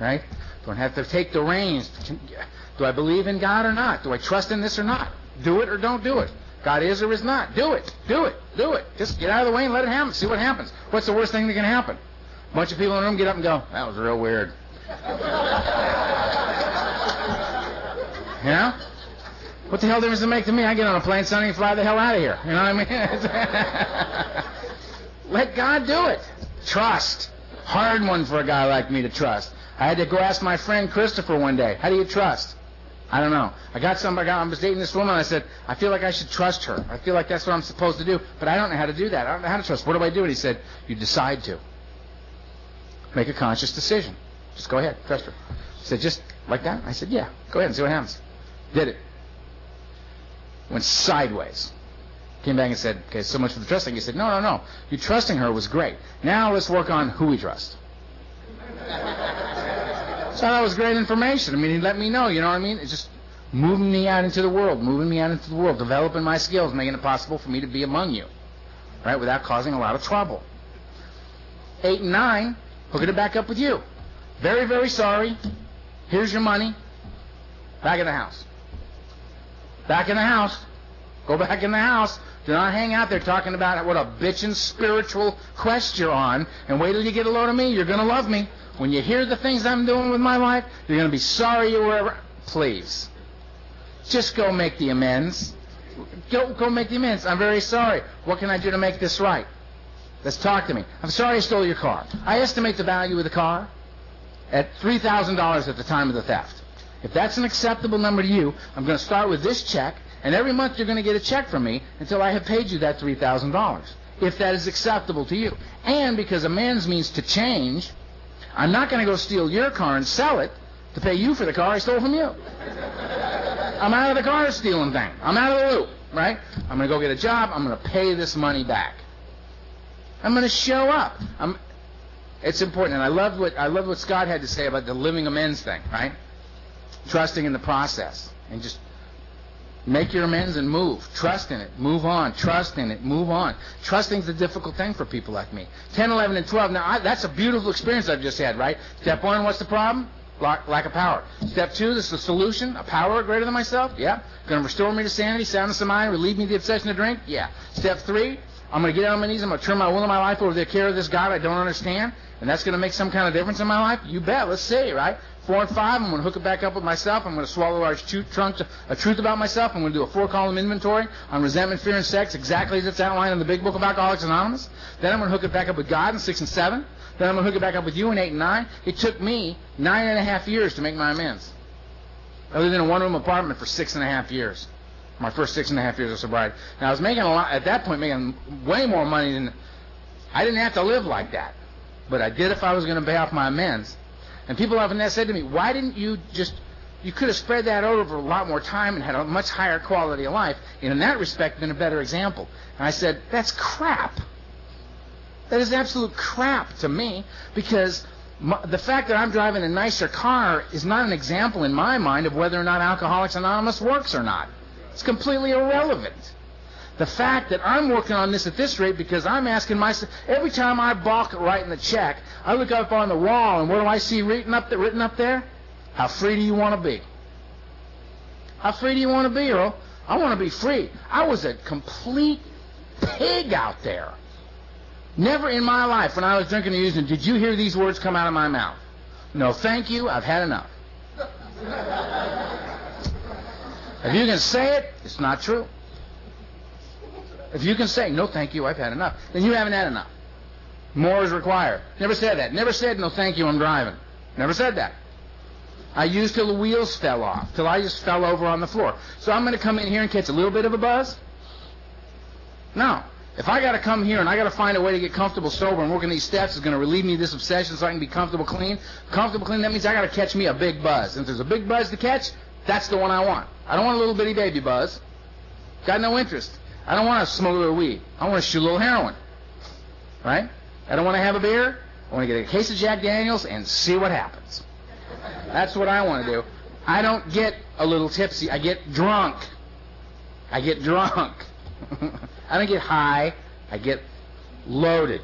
Right? Don't have to take the reins. Do I believe in God or not? Do I trust in this or not? Do it or don't do it. God is or is not. Do it. Do it. Do it. Just get out of the way and let it happen. See what happens. What's the worst thing that can happen? A bunch of people in the room get up and go, that was real weird. yeah? What the hell difference does it make to me? I get on a plane Sunday and fly the hell out of here. You know what I mean? Let God do it. Trust. Hard one for a guy like me to trust. I had to go ask my friend Christopher one day, how do you trust? I don't know. I got somebody, I was dating this woman, I said, I feel like I should trust her. I feel like that's what I'm supposed to do, but I don't know how to do that. I don't know how to trust. What do I do? And he said, you decide to. Make a conscious decision. Just go ahead, trust her. He said, just like that? I said, yeah, go ahead and see what happens. Did it. Went sideways. Came back and said, okay, so much for the trusting. He said, no, no, no. You trusting her was great. Now let's work on who we trust. So that was great information. I mean, he let me know, you know what I mean? It's just moving me out into the world, moving me out into the world, developing my skills, making it possible for me to be among you, right, without causing a lot of trouble. Eight and nine, hooking it back up with you. Very, very sorry. Here's your money. Back in the house. Back in the house. Go back in the house. Do not hang out there talking about what a bitchin' spiritual quest you're on, and wait till you get a load of me. You're going to love me. When you hear the things I'm doing with my life, you're going to be sorry you were ever. Please. Just go make the amends. Go, go make the amends. I'm very sorry. What can I do to make this right? Let's talk to me. I'm sorry I stole your car. I estimate the value of the car at $3,000 at the time of the theft. If that's an acceptable number to you, I'm going to start with this check, and every month you're going to get a check from me until I have paid you that $3,000. If that is acceptable to you. And because amends means to change, I'm not going to go steal your car and sell it to pay you for the car I stole from you. I'm out of the car stealing thing. I'm out of the loop, right? I'm going to go get a job. I'm going to pay this money back. I'm going to show up. I'm, it's important, and I love what what Scott had to say about the living amends thing, right? Trusting in the process and just Make your amends and move. Trust in it. Move on. Trust in it. Move on. Trusting's a difficult thing for people like me. 10, 11, and 12. Now, I, that's a beautiful experience I've just had, right? Step one, what's the problem? Lack, lack of power. Step two, this is the solution. A power greater than myself? Yeah. Going to restore me to sanity, soundness of mind, relieve me of the obsession to drink? Yeah. Step three, I'm going to get on my knees. I'm going to turn my will and my life over to the care of this God I don't understand. And that's going to make some kind of difference in my life? You bet. Let's see, right? Four and five, I'm going to hook it back up with myself. I'm going to swallow a large trunk, a truth about myself. I'm going to do a four-column inventory on resentment, fear, and sex, exactly as it's outlined in the big book of Alcoholics Anonymous. Then I'm going to hook it back up with God in six and seven. Then I'm going to hook it back up with you in eight and nine. It took me nine and a half years to make my amends. I lived in a one-room apartment for six and a half years. My first six and a half years of sobriety. And I was making a lot, at that point, making way more money than, I didn't have to live like that. But I did if I was going to pay off my amends. And people often said to me, why didn't you just, you could have spread that over a lot more time and had a much higher quality of life, and in that respect been a better example. And I said, that's crap. That is absolute crap to me because my, the fact that I'm driving a nicer car is not an example in my mind of whether or not Alcoholics Anonymous works or not. It's completely irrelevant. The fact that I'm working on this at this rate because I'm asking myself every time I balk at writing the check, I look up on the wall and what do I see written up, there, written up there? How free do you want to be? How free do you want to be, Earl? I want to be free. I was a complete pig out there. Never in my life when I was drinking and using did you hear these words come out of my mouth. No, thank you. I've had enough. if you can say it, it's not true. If you can say, no, thank you, I've had enough, then you haven't had enough. More is required. Never said that. Never said, no, thank you, I'm driving. Never said that. I used till the wheels fell off, till I just fell over on the floor. So I'm going to come in here and catch a little bit of a buzz? No. If I got to come here and I got to find a way to get comfortable sober and working these steps is going to relieve me of this obsession so I can be comfortable clean, comfortable clean, that means I got to catch me a big buzz. And if there's a big buzz to catch, that's the one I want. I don't want a little bitty baby buzz. Got no interest. I don't want to smoke a little weed. I want to shoot a little heroin. Right? I don't want to have a beer. I want to get a case of Jack Daniels and see what happens. That's what I want to do. I don't get a little tipsy. I get drunk. I get drunk. I don't get high. I get loaded.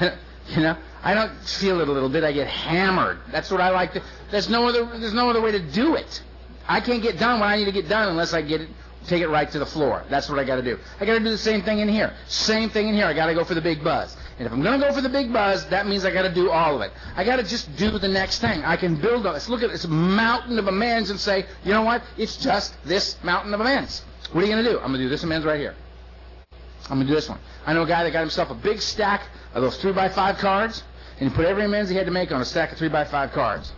you know, I don't feel it a little bit. I get hammered. That's what I like to. There's no other. There's no other way to do it. I can't get done what I need to get done unless I get it, take it right to the floor. That's what I got to do. I got to do the same thing in here. Same thing in here. I got to go for the big buzz. And if I'm going to go for the big buzz, that means I got to do all of it. I got to just do the next thing. I can build on this. Look at this mountain of amends and say, you know what? It's just this mountain of amends. What are you going to do? I'm going to do this amends right here. I'm going to do this one. I know a guy that got himself a big stack of those 3 by 5 cards, and he put every amends he had to make on a stack of 3 by 5 cards.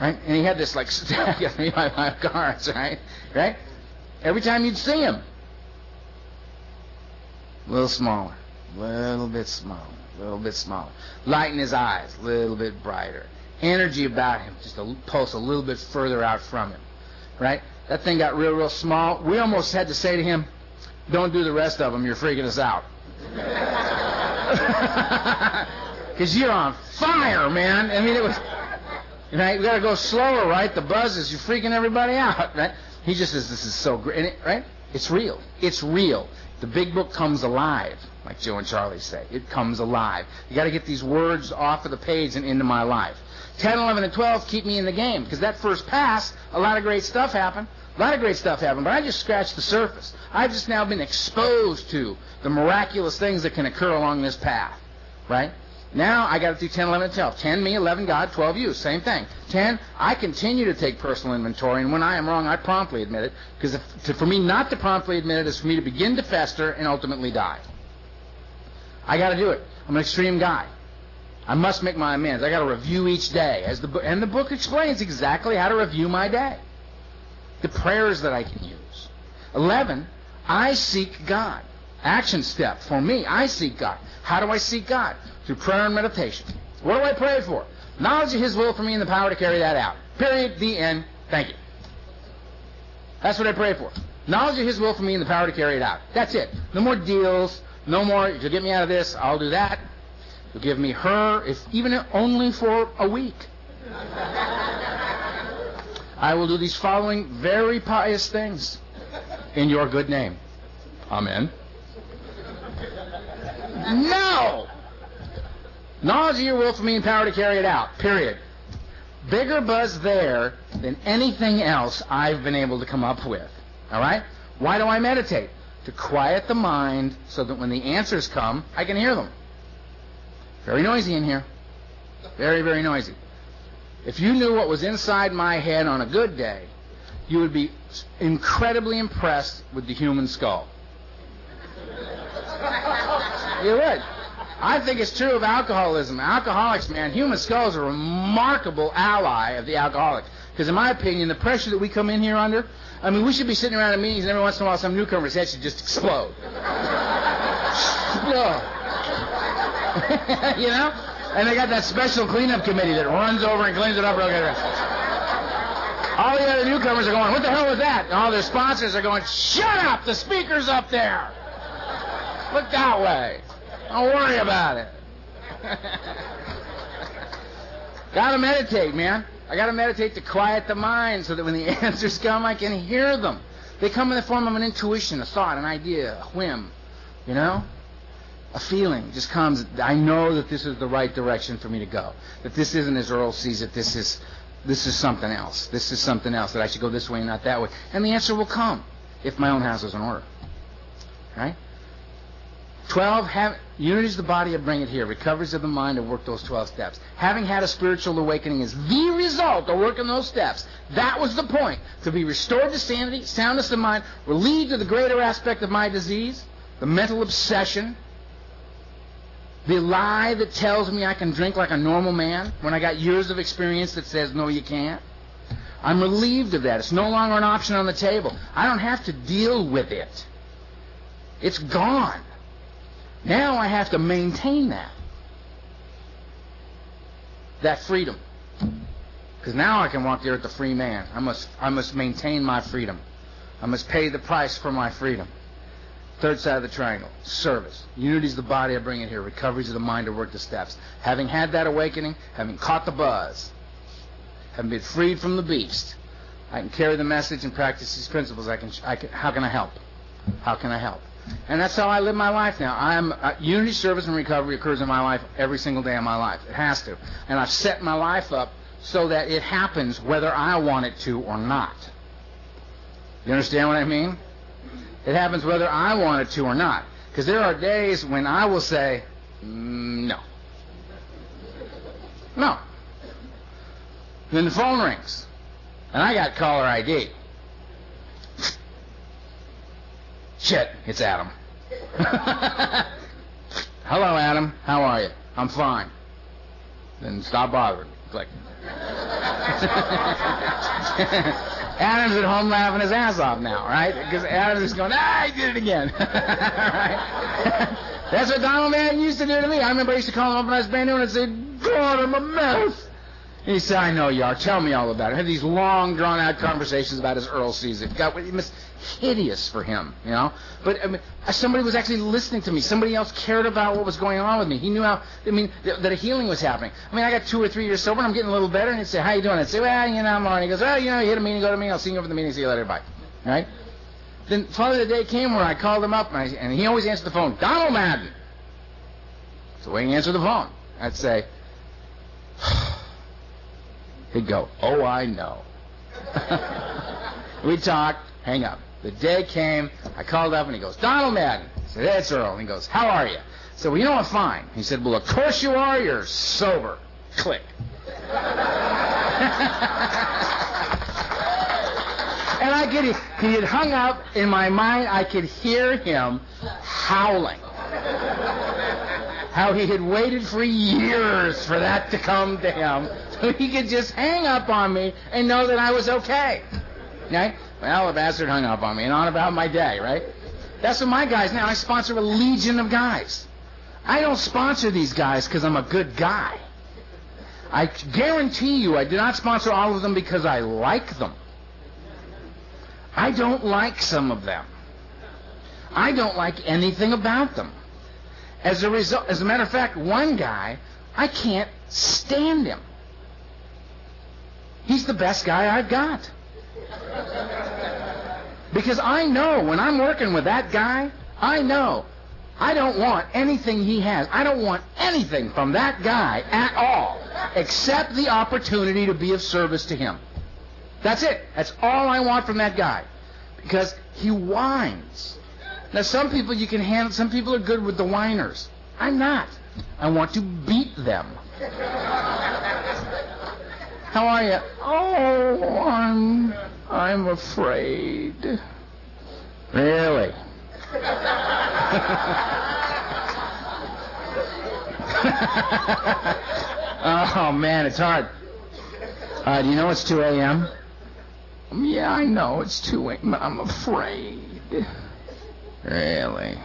Right? And he had this like stack of 3 by 5 cards, right? Right? Every time you'd see him, a little smaller, a little bit smaller, a little bit smaller. Light in his eyes, a little bit brighter. Energy about him, just a pulse a little bit further out from him. Right? That thing got real, real small. We almost had to say to him, don't do the rest of them. You're freaking us out. Because you're on fire, man. I mean, it was. Right? We got to go slower, right? The buzz is you're freaking everybody out, right? He just says this is so great, right? It's real. It's real. The big book comes alive, like Joe and Charlie say. It comes alive. You got to get these words off of the page and into my life. 10, 11, and 12 keep me in the game because that first pass, a lot of great stuff happened. A lot of great stuff happened, but I just scratched the surface. I've just now been exposed to the miraculous things that can occur along this path, right? Now I got to do 10, 11, and 12. 10 me, 11 God, 12 you. Same thing. 10, I continue to take personal inventory, and when I am wrong, I promptly admit it, because for me not to promptly admit it is for me to begin to fester and ultimately die. I got to do it. I'm an extreme guy. I must make my amends. I got to review each day, as the and the book explains exactly how to review my day the prayers that I can use. 11, I seek God. Action step for me, I seek God. How do I seek God? Through prayer and meditation. What do I pray for? Knowledge of His will for me and the power to carry that out. Period. The end. Thank you. That's what I pray for. Knowledge of His will for me and the power to carry it out. That's it. No more deals. No more. You'll get me out of this, I'll do that. You'll give me her, if even only for a week. I will do these following very pious things in your good name. Amen. No! Your will for me and power to carry it out. Period. Bigger buzz there than anything else I've been able to come up with. All right? Why do I meditate? To quiet the mind so that when the answers come, I can hear them. Very noisy in here. Very, very noisy. If you knew what was inside my head on a good day, you would be incredibly impressed with the human skull. You would. I think it's true of alcoholism. Alcoholics, man, human skulls are a remarkable ally of the alcoholic. Because in my opinion, the pressure that we come in here under, I mean, we should be sitting around in meetings and every once in a while some newcomer's head should just explode. you know? And they got that special cleanup committee that runs over and cleans it up real good. All the other newcomers are going, what the hell was that? And all their sponsors are going, shut up, the speaker's up there. Look that way. Don't worry about it. gotta meditate, man. I gotta meditate to quiet the mind so that when the answers come, I can hear them. They come in the form of an intuition, a thought, an idea, a whim. You know? a feeling just comes. I know that this is the right direction for me to go. That this isn't as Earl sees it. This is this is something else. This is something else. That I should go this way, and not that way. And the answer will come if my own house is in order. Right? Twelve. Have, unity is the body of bring it here. Recoveries of the mind to work those twelve steps. Having had a spiritual awakening is the result of working those steps. That was the point. To be restored to sanity, soundness of mind, relieved of the greater aspect of my disease, the mental obsession, the lie that tells me I can drink like a normal man when I got years of experience that says, no, you can't. I'm relieved of that. It's no longer an option on the table. I don't have to deal with it. It's gone. Now I have to maintain that. That freedom. Because now I can walk the earth a free man. I must, I must maintain my freedom. I must pay the price for my freedom. Third side of the triangle, service. Unity is the body, I bring it here. Recovery is the mind to work the steps. Having had that awakening, having caught the buzz, having been freed from the beast, I can carry the message and practice these principles. I can, I can, how can I help? How can I help? And that's how I live my life now. I'm uh, unity, service, and recovery occurs in my life every single day of my life. It has to, and I've set my life up so that it happens whether I want it to or not. You understand what I mean? It happens whether I want it to or not. Because there are days when I will say, mm, no. No. Then the phone rings. And I got caller ID. Shit, it's Adam. Hello, Adam. How are you? I'm fine. Then stop bothering. Click. Adam's at home laughing his ass off now, right? Because Adam's just going, ah, I did it again. That's what Donald Madden used to do to me. I remember I used to call him up when I was brand new and say, God, I'm a mess. And he said, I know you are. Tell me all about it. Had these long, drawn-out conversations about his Earl season. God, it was hideous for him, you know. But I mean, somebody was actually listening to me. Somebody else cared about what was going on with me. He knew how. I mean, th- that a healing was happening. I mean, I got two or three years sober, and I'm getting a little better. And he'd say, "How you doing?" I'd say, "Well, you know, I'm alright." He goes, "Well, you know, you hit a meeting, go to me. I'll see you over the meeting. See you later. Bye." All right. Then finally the day came where I called him up, and, I, and he always answered the phone. Donald Madden. That's the way he answered the phone. I'd say. He'd go, Oh, I know. we talked, hang up. The day came, I called up and he goes, Donald Madden. I said, It's Earl. And he goes, How are you? I said, Well, you know, I'm fine. He said, Well, of course you are. You're sober. Click. and I could, he had hung up in my mind, I could hear him howling how he had waited for years for that to come to him so he could just hang up on me and know that I was okay. Right? Well, the bastard hung up on me and on about my day, right? That's what my guys now. I sponsor a legion of guys. I don't sponsor these guys because I'm a good guy. I guarantee you I do not sponsor all of them because I like them. I don't like some of them. I don't like anything about them. As a result, as a matter of fact, one guy, I can't stand him. He's the best guy I've got. Because I know when I'm working with that guy, I know I don't want anything he has. I don't want anything from that guy at all except the opportunity to be of service to him. That's it. That's all I want from that guy. Because he whines. Now, some people you can handle, some people are good with the whiners. I'm not. I want to beat them. How are you? Oh, I'm, I'm afraid. Really? oh, man, it's hard. Uh, do you know it's 2 a.m.? Yeah, I know it's 2 a.m., but I'm afraid. Really?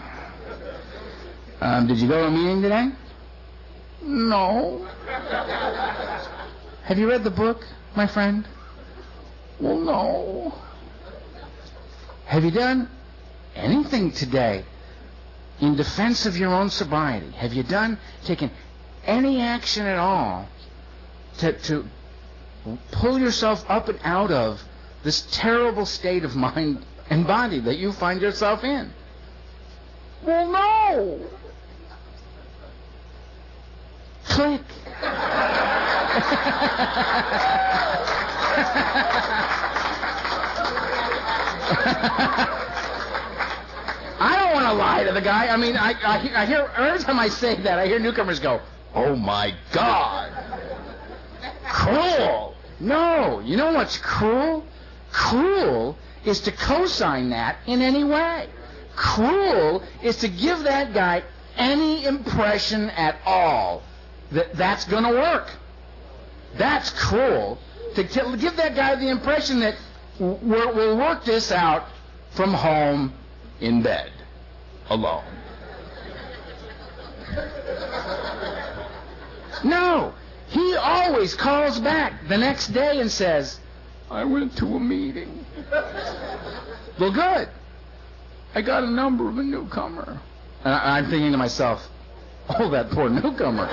Um, did you go to a meeting today? No. Have you read the book, my friend? Well, no. Have you done anything today in defense of your own sobriety? Have you done, taken any action at all to, to pull yourself up and out of this terrible state of mind and body that you find yourself in? Well, no. Click. I don't want to lie to the guy. I mean, I, I, I hear every time I say that, I hear newcomers go, "Oh my God, cruel." No, you know what's cruel? Cruel is to co-sign that in any way. Cruel is to give that guy any impression at all that that's going to work. That's cruel. To give that guy the impression that we'll work this out from home in bed, alone. No. He always calls back the next day and says, I went to a meeting. well, good. I got a number of a newcomer. And I, I'm thinking to myself, oh, that poor newcomer.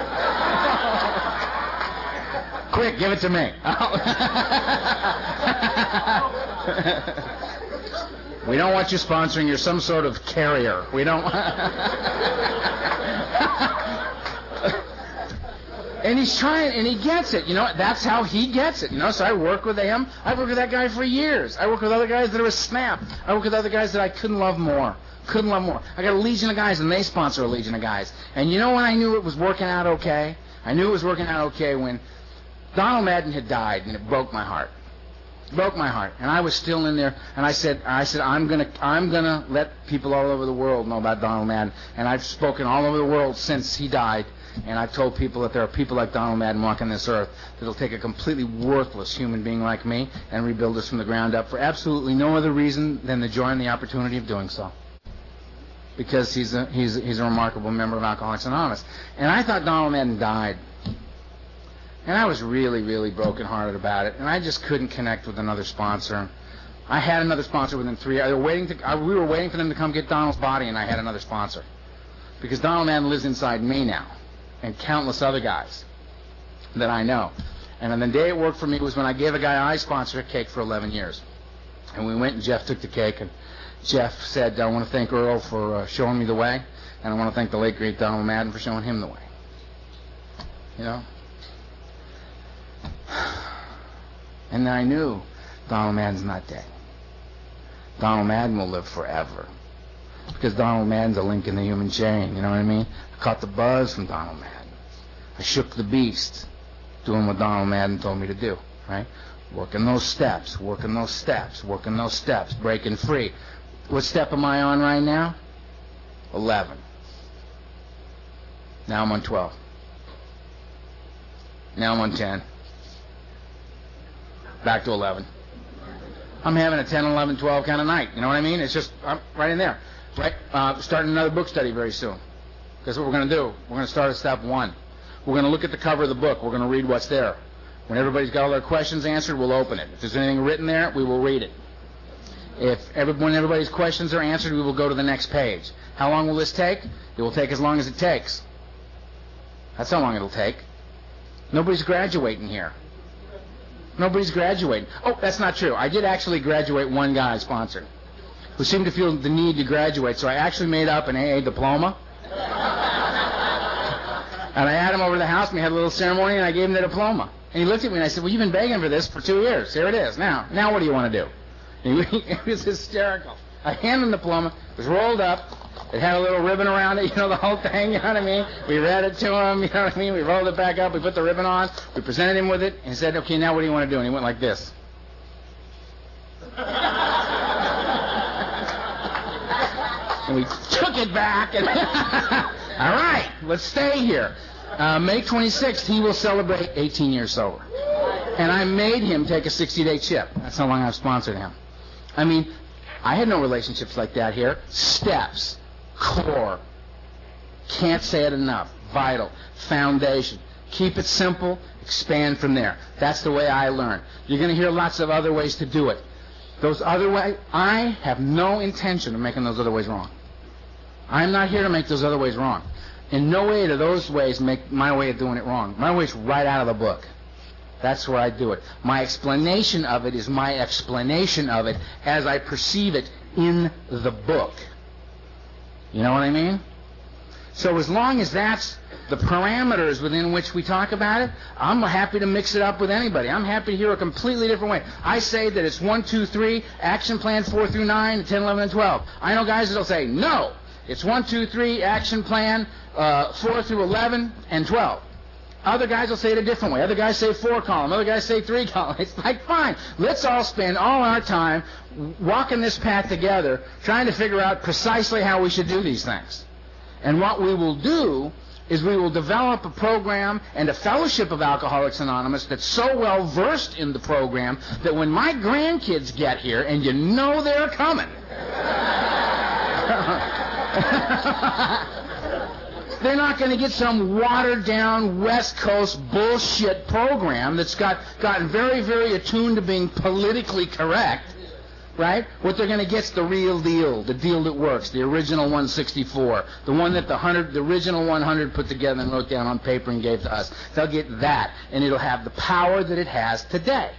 Quick, give it to me. we don't want you sponsoring. You're some sort of carrier. We don't. and he's trying, and he gets it. You know, that's how he gets it. You know, so I work with him. I worked with that guy for years. I work with other guys that are a snap. I work with other guys that I couldn't love more. Couldn't love more. I got a legion of guys, and they sponsor a legion of guys. And you know when I knew it was working out okay? I knew it was working out okay when Donald Madden had died, and it broke my heart. It broke my heart, and I was still in there. And I said, I said, I'm gonna, I'm gonna let people all over the world know about Donald Madden. And I've spoken all over the world since he died. And I've told people that there are people like Donald Madden walking this earth that'll take a completely worthless human being like me and rebuild us from the ground up for absolutely no other reason than the joy and the opportunity of doing so. Because he's a he's he's a remarkable member of Alcoholics Anonymous. And I thought Donald Madden died. And I was really, really brokenhearted about it. And I just couldn't connect with another sponsor. I had another sponsor within three. Were waiting to. I, we were waiting for them to come get Donald's body, and I had another sponsor because Donald Madden lives inside me now and countless other guys that I know. And the day it worked for me was when I gave a guy I sponsored a cake for 11 years. And we went and Jeff took the cake and Jeff said, I want to thank Earl for uh, showing me the way and I want to thank the late great Donald Madden for showing him the way. You know? And I knew Donald Madden's not dead. Donald Madden will live forever. Because Donald Madden's a link in the human chain, you know what I mean? I caught the buzz from Donald Madden. I shook the beast doing what Donald Madden told me to do, right? Working those steps, working those steps, working those steps, breaking free. What step am I on right now? 11. Now I'm on 12. Now I'm on 10. Back to 11. I'm having a 10, 11, 12 kind of night. You know what I mean? It's just I'm right in there. Right? Uh, starting another book study very soon. Because what we're going to do, we're going to start at step one. We're going to look at the cover of the book. We're going to read what's there. When everybody's got all their questions answered, we'll open it. If there's anything written there, we will read it. If every, when everybody's questions are answered, we will go to the next page. How long will this take? It will take as long as it takes. That's how long it'll take. Nobody's graduating here. Nobody's graduating. Oh, that's not true. I did actually graduate one guy I sponsored who seemed to feel the need to graduate, so I actually made up an AA diploma. and I had him over to the house, and we had a little ceremony, and I gave him the diploma. And he looked at me, and I said, well, you've been begging for this for two years. Here it is. Now, now what do you want to do? It was hysterical. I handed him the diploma. It was rolled up. It had a little ribbon around it, you know, the whole thing, you know what I mean? We read it to him, you know what I mean? We rolled it back up, we put the ribbon on, we presented him with it, and he said, okay, now what do you want to do? And he went like this. and we took it back, and all right, let's stay here. Uh, May 26th, he will celebrate 18 years sober. And I made him take a 60-day chip. That's how long I've sponsored him. I mean, I had no relationships like that here. Steps core. Can't say it enough. Vital. Foundation. Keep it simple. Expand from there. That's the way I learn. You're going to hear lots of other ways to do it. Those other ways, I have no intention of making those other ways wrong. I'm not here to make those other ways wrong. In no way do those ways make my way of doing it wrong. My way's right out of the book. That's where I do it. My explanation of it is my explanation of it as I perceive it in the book. You know what I mean? So as long as that's the parameters within which we talk about it, I'm happy to mix it up with anybody. I'm happy to hear a completely different way. I say that it's 1, 2, 3, action plan 4 through 9, 10, 11, and 12. I know guys that'll say, no, it's 1, 2, 3, action plan uh, 4 through 11, and 12. Other guys will say it a different way. Other guys say four column. Other guys say three column. It's like, fine. Let's all spend all our time walking this path together, trying to figure out precisely how we should do these things. And what we will do is we will develop a program and a fellowship of Alcoholics Anonymous that's so well versed in the program that when my grandkids get here, and you know they're coming, they're not going to get some watered down West Coast bullshit program that's got gotten very, very attuned to being politically correct. right? What they're going to get is the real deal, the deal that works, the original 164, the one that the hundred, the original 100 put together and wrote down on paper and gave to us. They'll get that, and it'll have the power that it has today.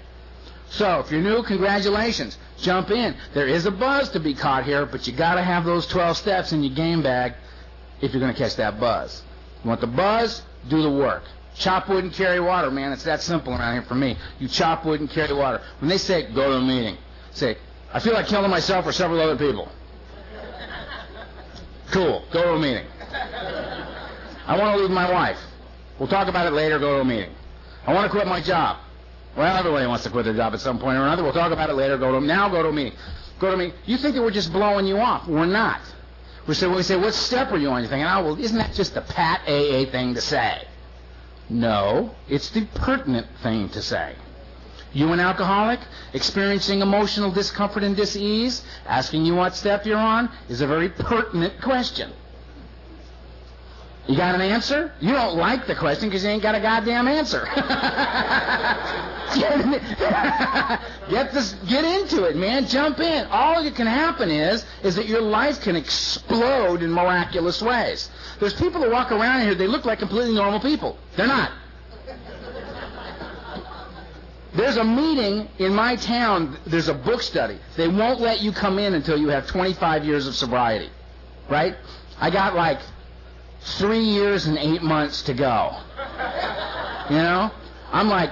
So, if you're new, congratulations. Jump in. There is a buzz to be caught here, but you got to have those 12 steps in your game bag if you're going to catch that buzz. You want the buzz? Do the work. Chop wood and carry water, man. It's that simple around here for me. You chop wood and carry water. When they say go to a meeting, say, I feel like killing myself or several other people. Cool. Go to a meeting. I want to leave my wife. We'll talk about it later. Go to a meeting. I want to quit my job. Well, everybody wants to quit their job at some point or another. We'll talk about it later. Go to now. Go to a meeting. Go to a meeting. You think that we're just blowing you off? We're not. We say, well, we say, what step are you on? You're thinking, oh, well, isn't that just a pat AA thing to say? No, it's the pertinent thing to say. You an alcoholic, experiencing emotional discomfort and disease, asking you what step you're on is a very pertinent question. You got an answer? You don't like the question because you ain't got a goddamn answer. get this, get into it, man. Jump in. All that can happen is, is that your life can explode in miraculous ways. There's people that walk around here. They look like completely normal people. They're not. There's a meeting in my town. There's a book study. They won't let you come in until you have 25 years of sobriety, right? I got like three years and eight months to go. You know, I'm like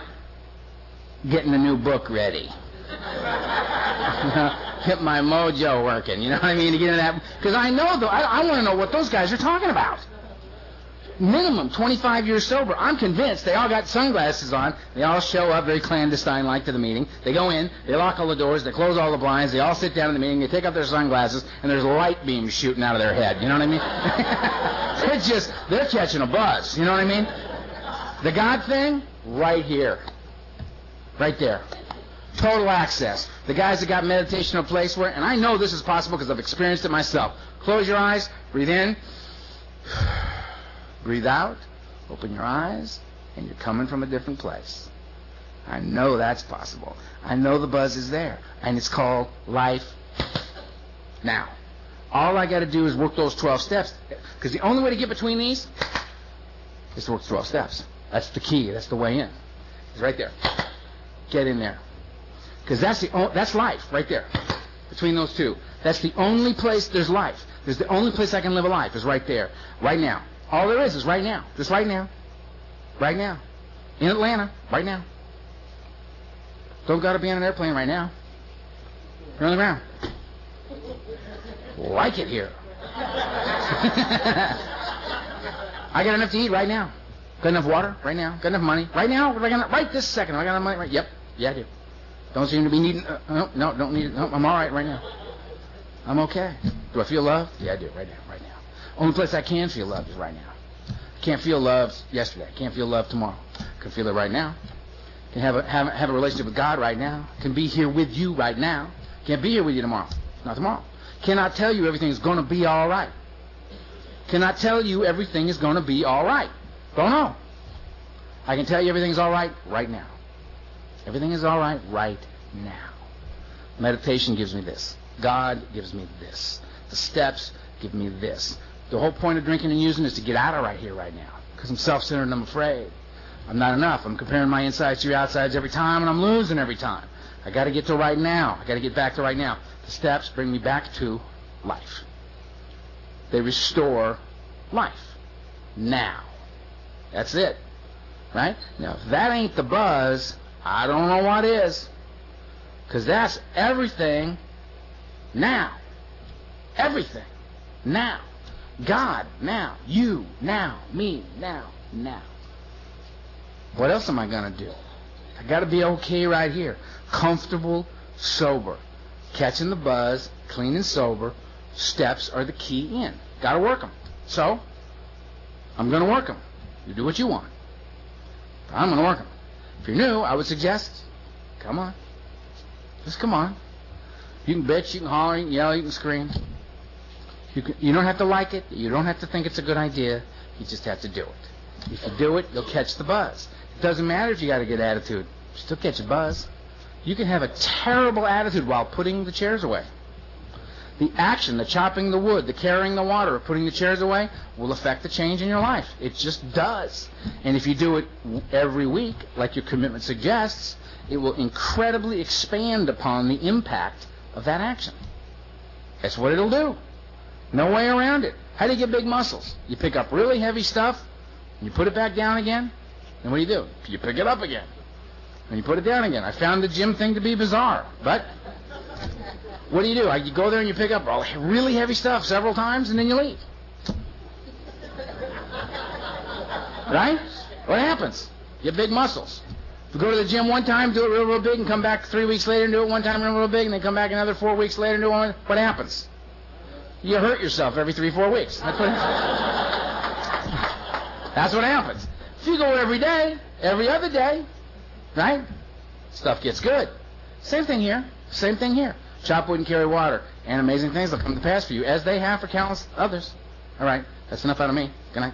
getting a new book ready. Get my mojo working. You know what I mean? To get in that because I know though. I, I want to know what those guys are talking about minimum 25 years sober. I'm convinced they all got sunglasses on. They all show up very clandestine like to the meeting. They go in, they lock all the doors, they close all the blinds, they all sit down in the meeting, they take off their sunglasses, and there's light beams shooting out of their head. You know what I mean? they're just, they're catching a buzz. You know what I mean? The God thing, right here. Right there. Total access. The guys that got meditation a place where, and I know this is possible because I've experienced it myself. Close your eyes, breathe in. Breathe out, open your eyes, and you're coming from a different place. I know that's possible. I know the buzz is there, and it's called life now. All I got to do is work those 12 steps, because the only way to get between these is to work 12 steps. That's the key. That's the way in. It's right there. Get in there, because that's the that's life right there. Between those two, that's the only place there's life. There's the only place I can live a life is right there, right now. All there is is right now. Just right now. Right now. In Atlanta. Right now. Don't got to be on an airplane right now. You're on the ground. Like it here. I got enough to eat right now. Got enough water right now. Got enough money right now. Right, this second. I got enough money. Right. Yep. Yeah, I do. Don't seem to be needing. Uh, no, no, don't need it. No, I'm all right right now. I'm okay. Do I feel love? Yeah, I do. Right now. Only place I can feel love is right now. I can't feel love yesterday. I can't feel love tomorrow. I can feel it right now. I can have a, have, have a relationship with God right now. I can be here with you right now. Can't be here with you tomorrow. Not tomorrow. Cannot tell you everything's going to be all right. Cannot tell you everything is going to be all right. Don't know. I can tell you everything's all right right now. Everything is all right right now. Meditation gives me this. God gives me this. The steps give me this. The whole point of drinking and using is to get out of right here, right now. Because I'm self-centered and I'm afraid. I'm not enough. I'm comparing my insides to your outsides every time, and I'm losing every time. I got to get to right now. I got to get back to right now. The steps bring me back to life. They restore life. Now. That's it. Right? Now, if that ain't the buzz, I don't know what is. Because that's everything now. Everything now. God now. You now. Me now. Now. What else am I going to do? I got to be okay right here. Comfortable, sober. Catching the buzz, clean and sober. Steps are the key in. Got to work them. So, I'm going to work them. You do what you want. I'm going to work them. If you're new, I would suggest, come on. Just come on. You can bitch, you can holler, you can yell, you can scream. You, can, you don't have to like it. You don't have to think it's a good idea. You just have to do it. If you do it, you'll catch the buzz. It doesn't matter if you got a good attitude. You still catch a buzz. You can have a terrible attitude while putting the chairs away. The action, the chopping the wood, the carrying the water, putting the chairs away, will affect the change in your life. It just does. And if you do it every week, like your commitment suggests, it will incredibly expand upon the impact of that action. That's what it'll do. No way around it. How do you get big muscles? You pick up really heavy stuff, and you put it back down again, and what do you do? You pick it up again, and you put it down again. I found the gym thing to be bizarre, but what do you do? You go there and you pick up all really heavy stuff several times, and then you leave. Right? What happens? You have big muscles. If you go to the gym one time, do it real, real big, and come back three weeks later and do it one time real, real big, and then come back another four weeks later and do it, what happens? You hurt yourself every three, four weeks. That's what, That's what happens. If you go every day, every other day, right? Stuff gets good. Same thing here. Same thing here. Chop wood and carry water. And amazing things will come to pass for you, as they have for countless others. All right. That's enough out of me. Good night.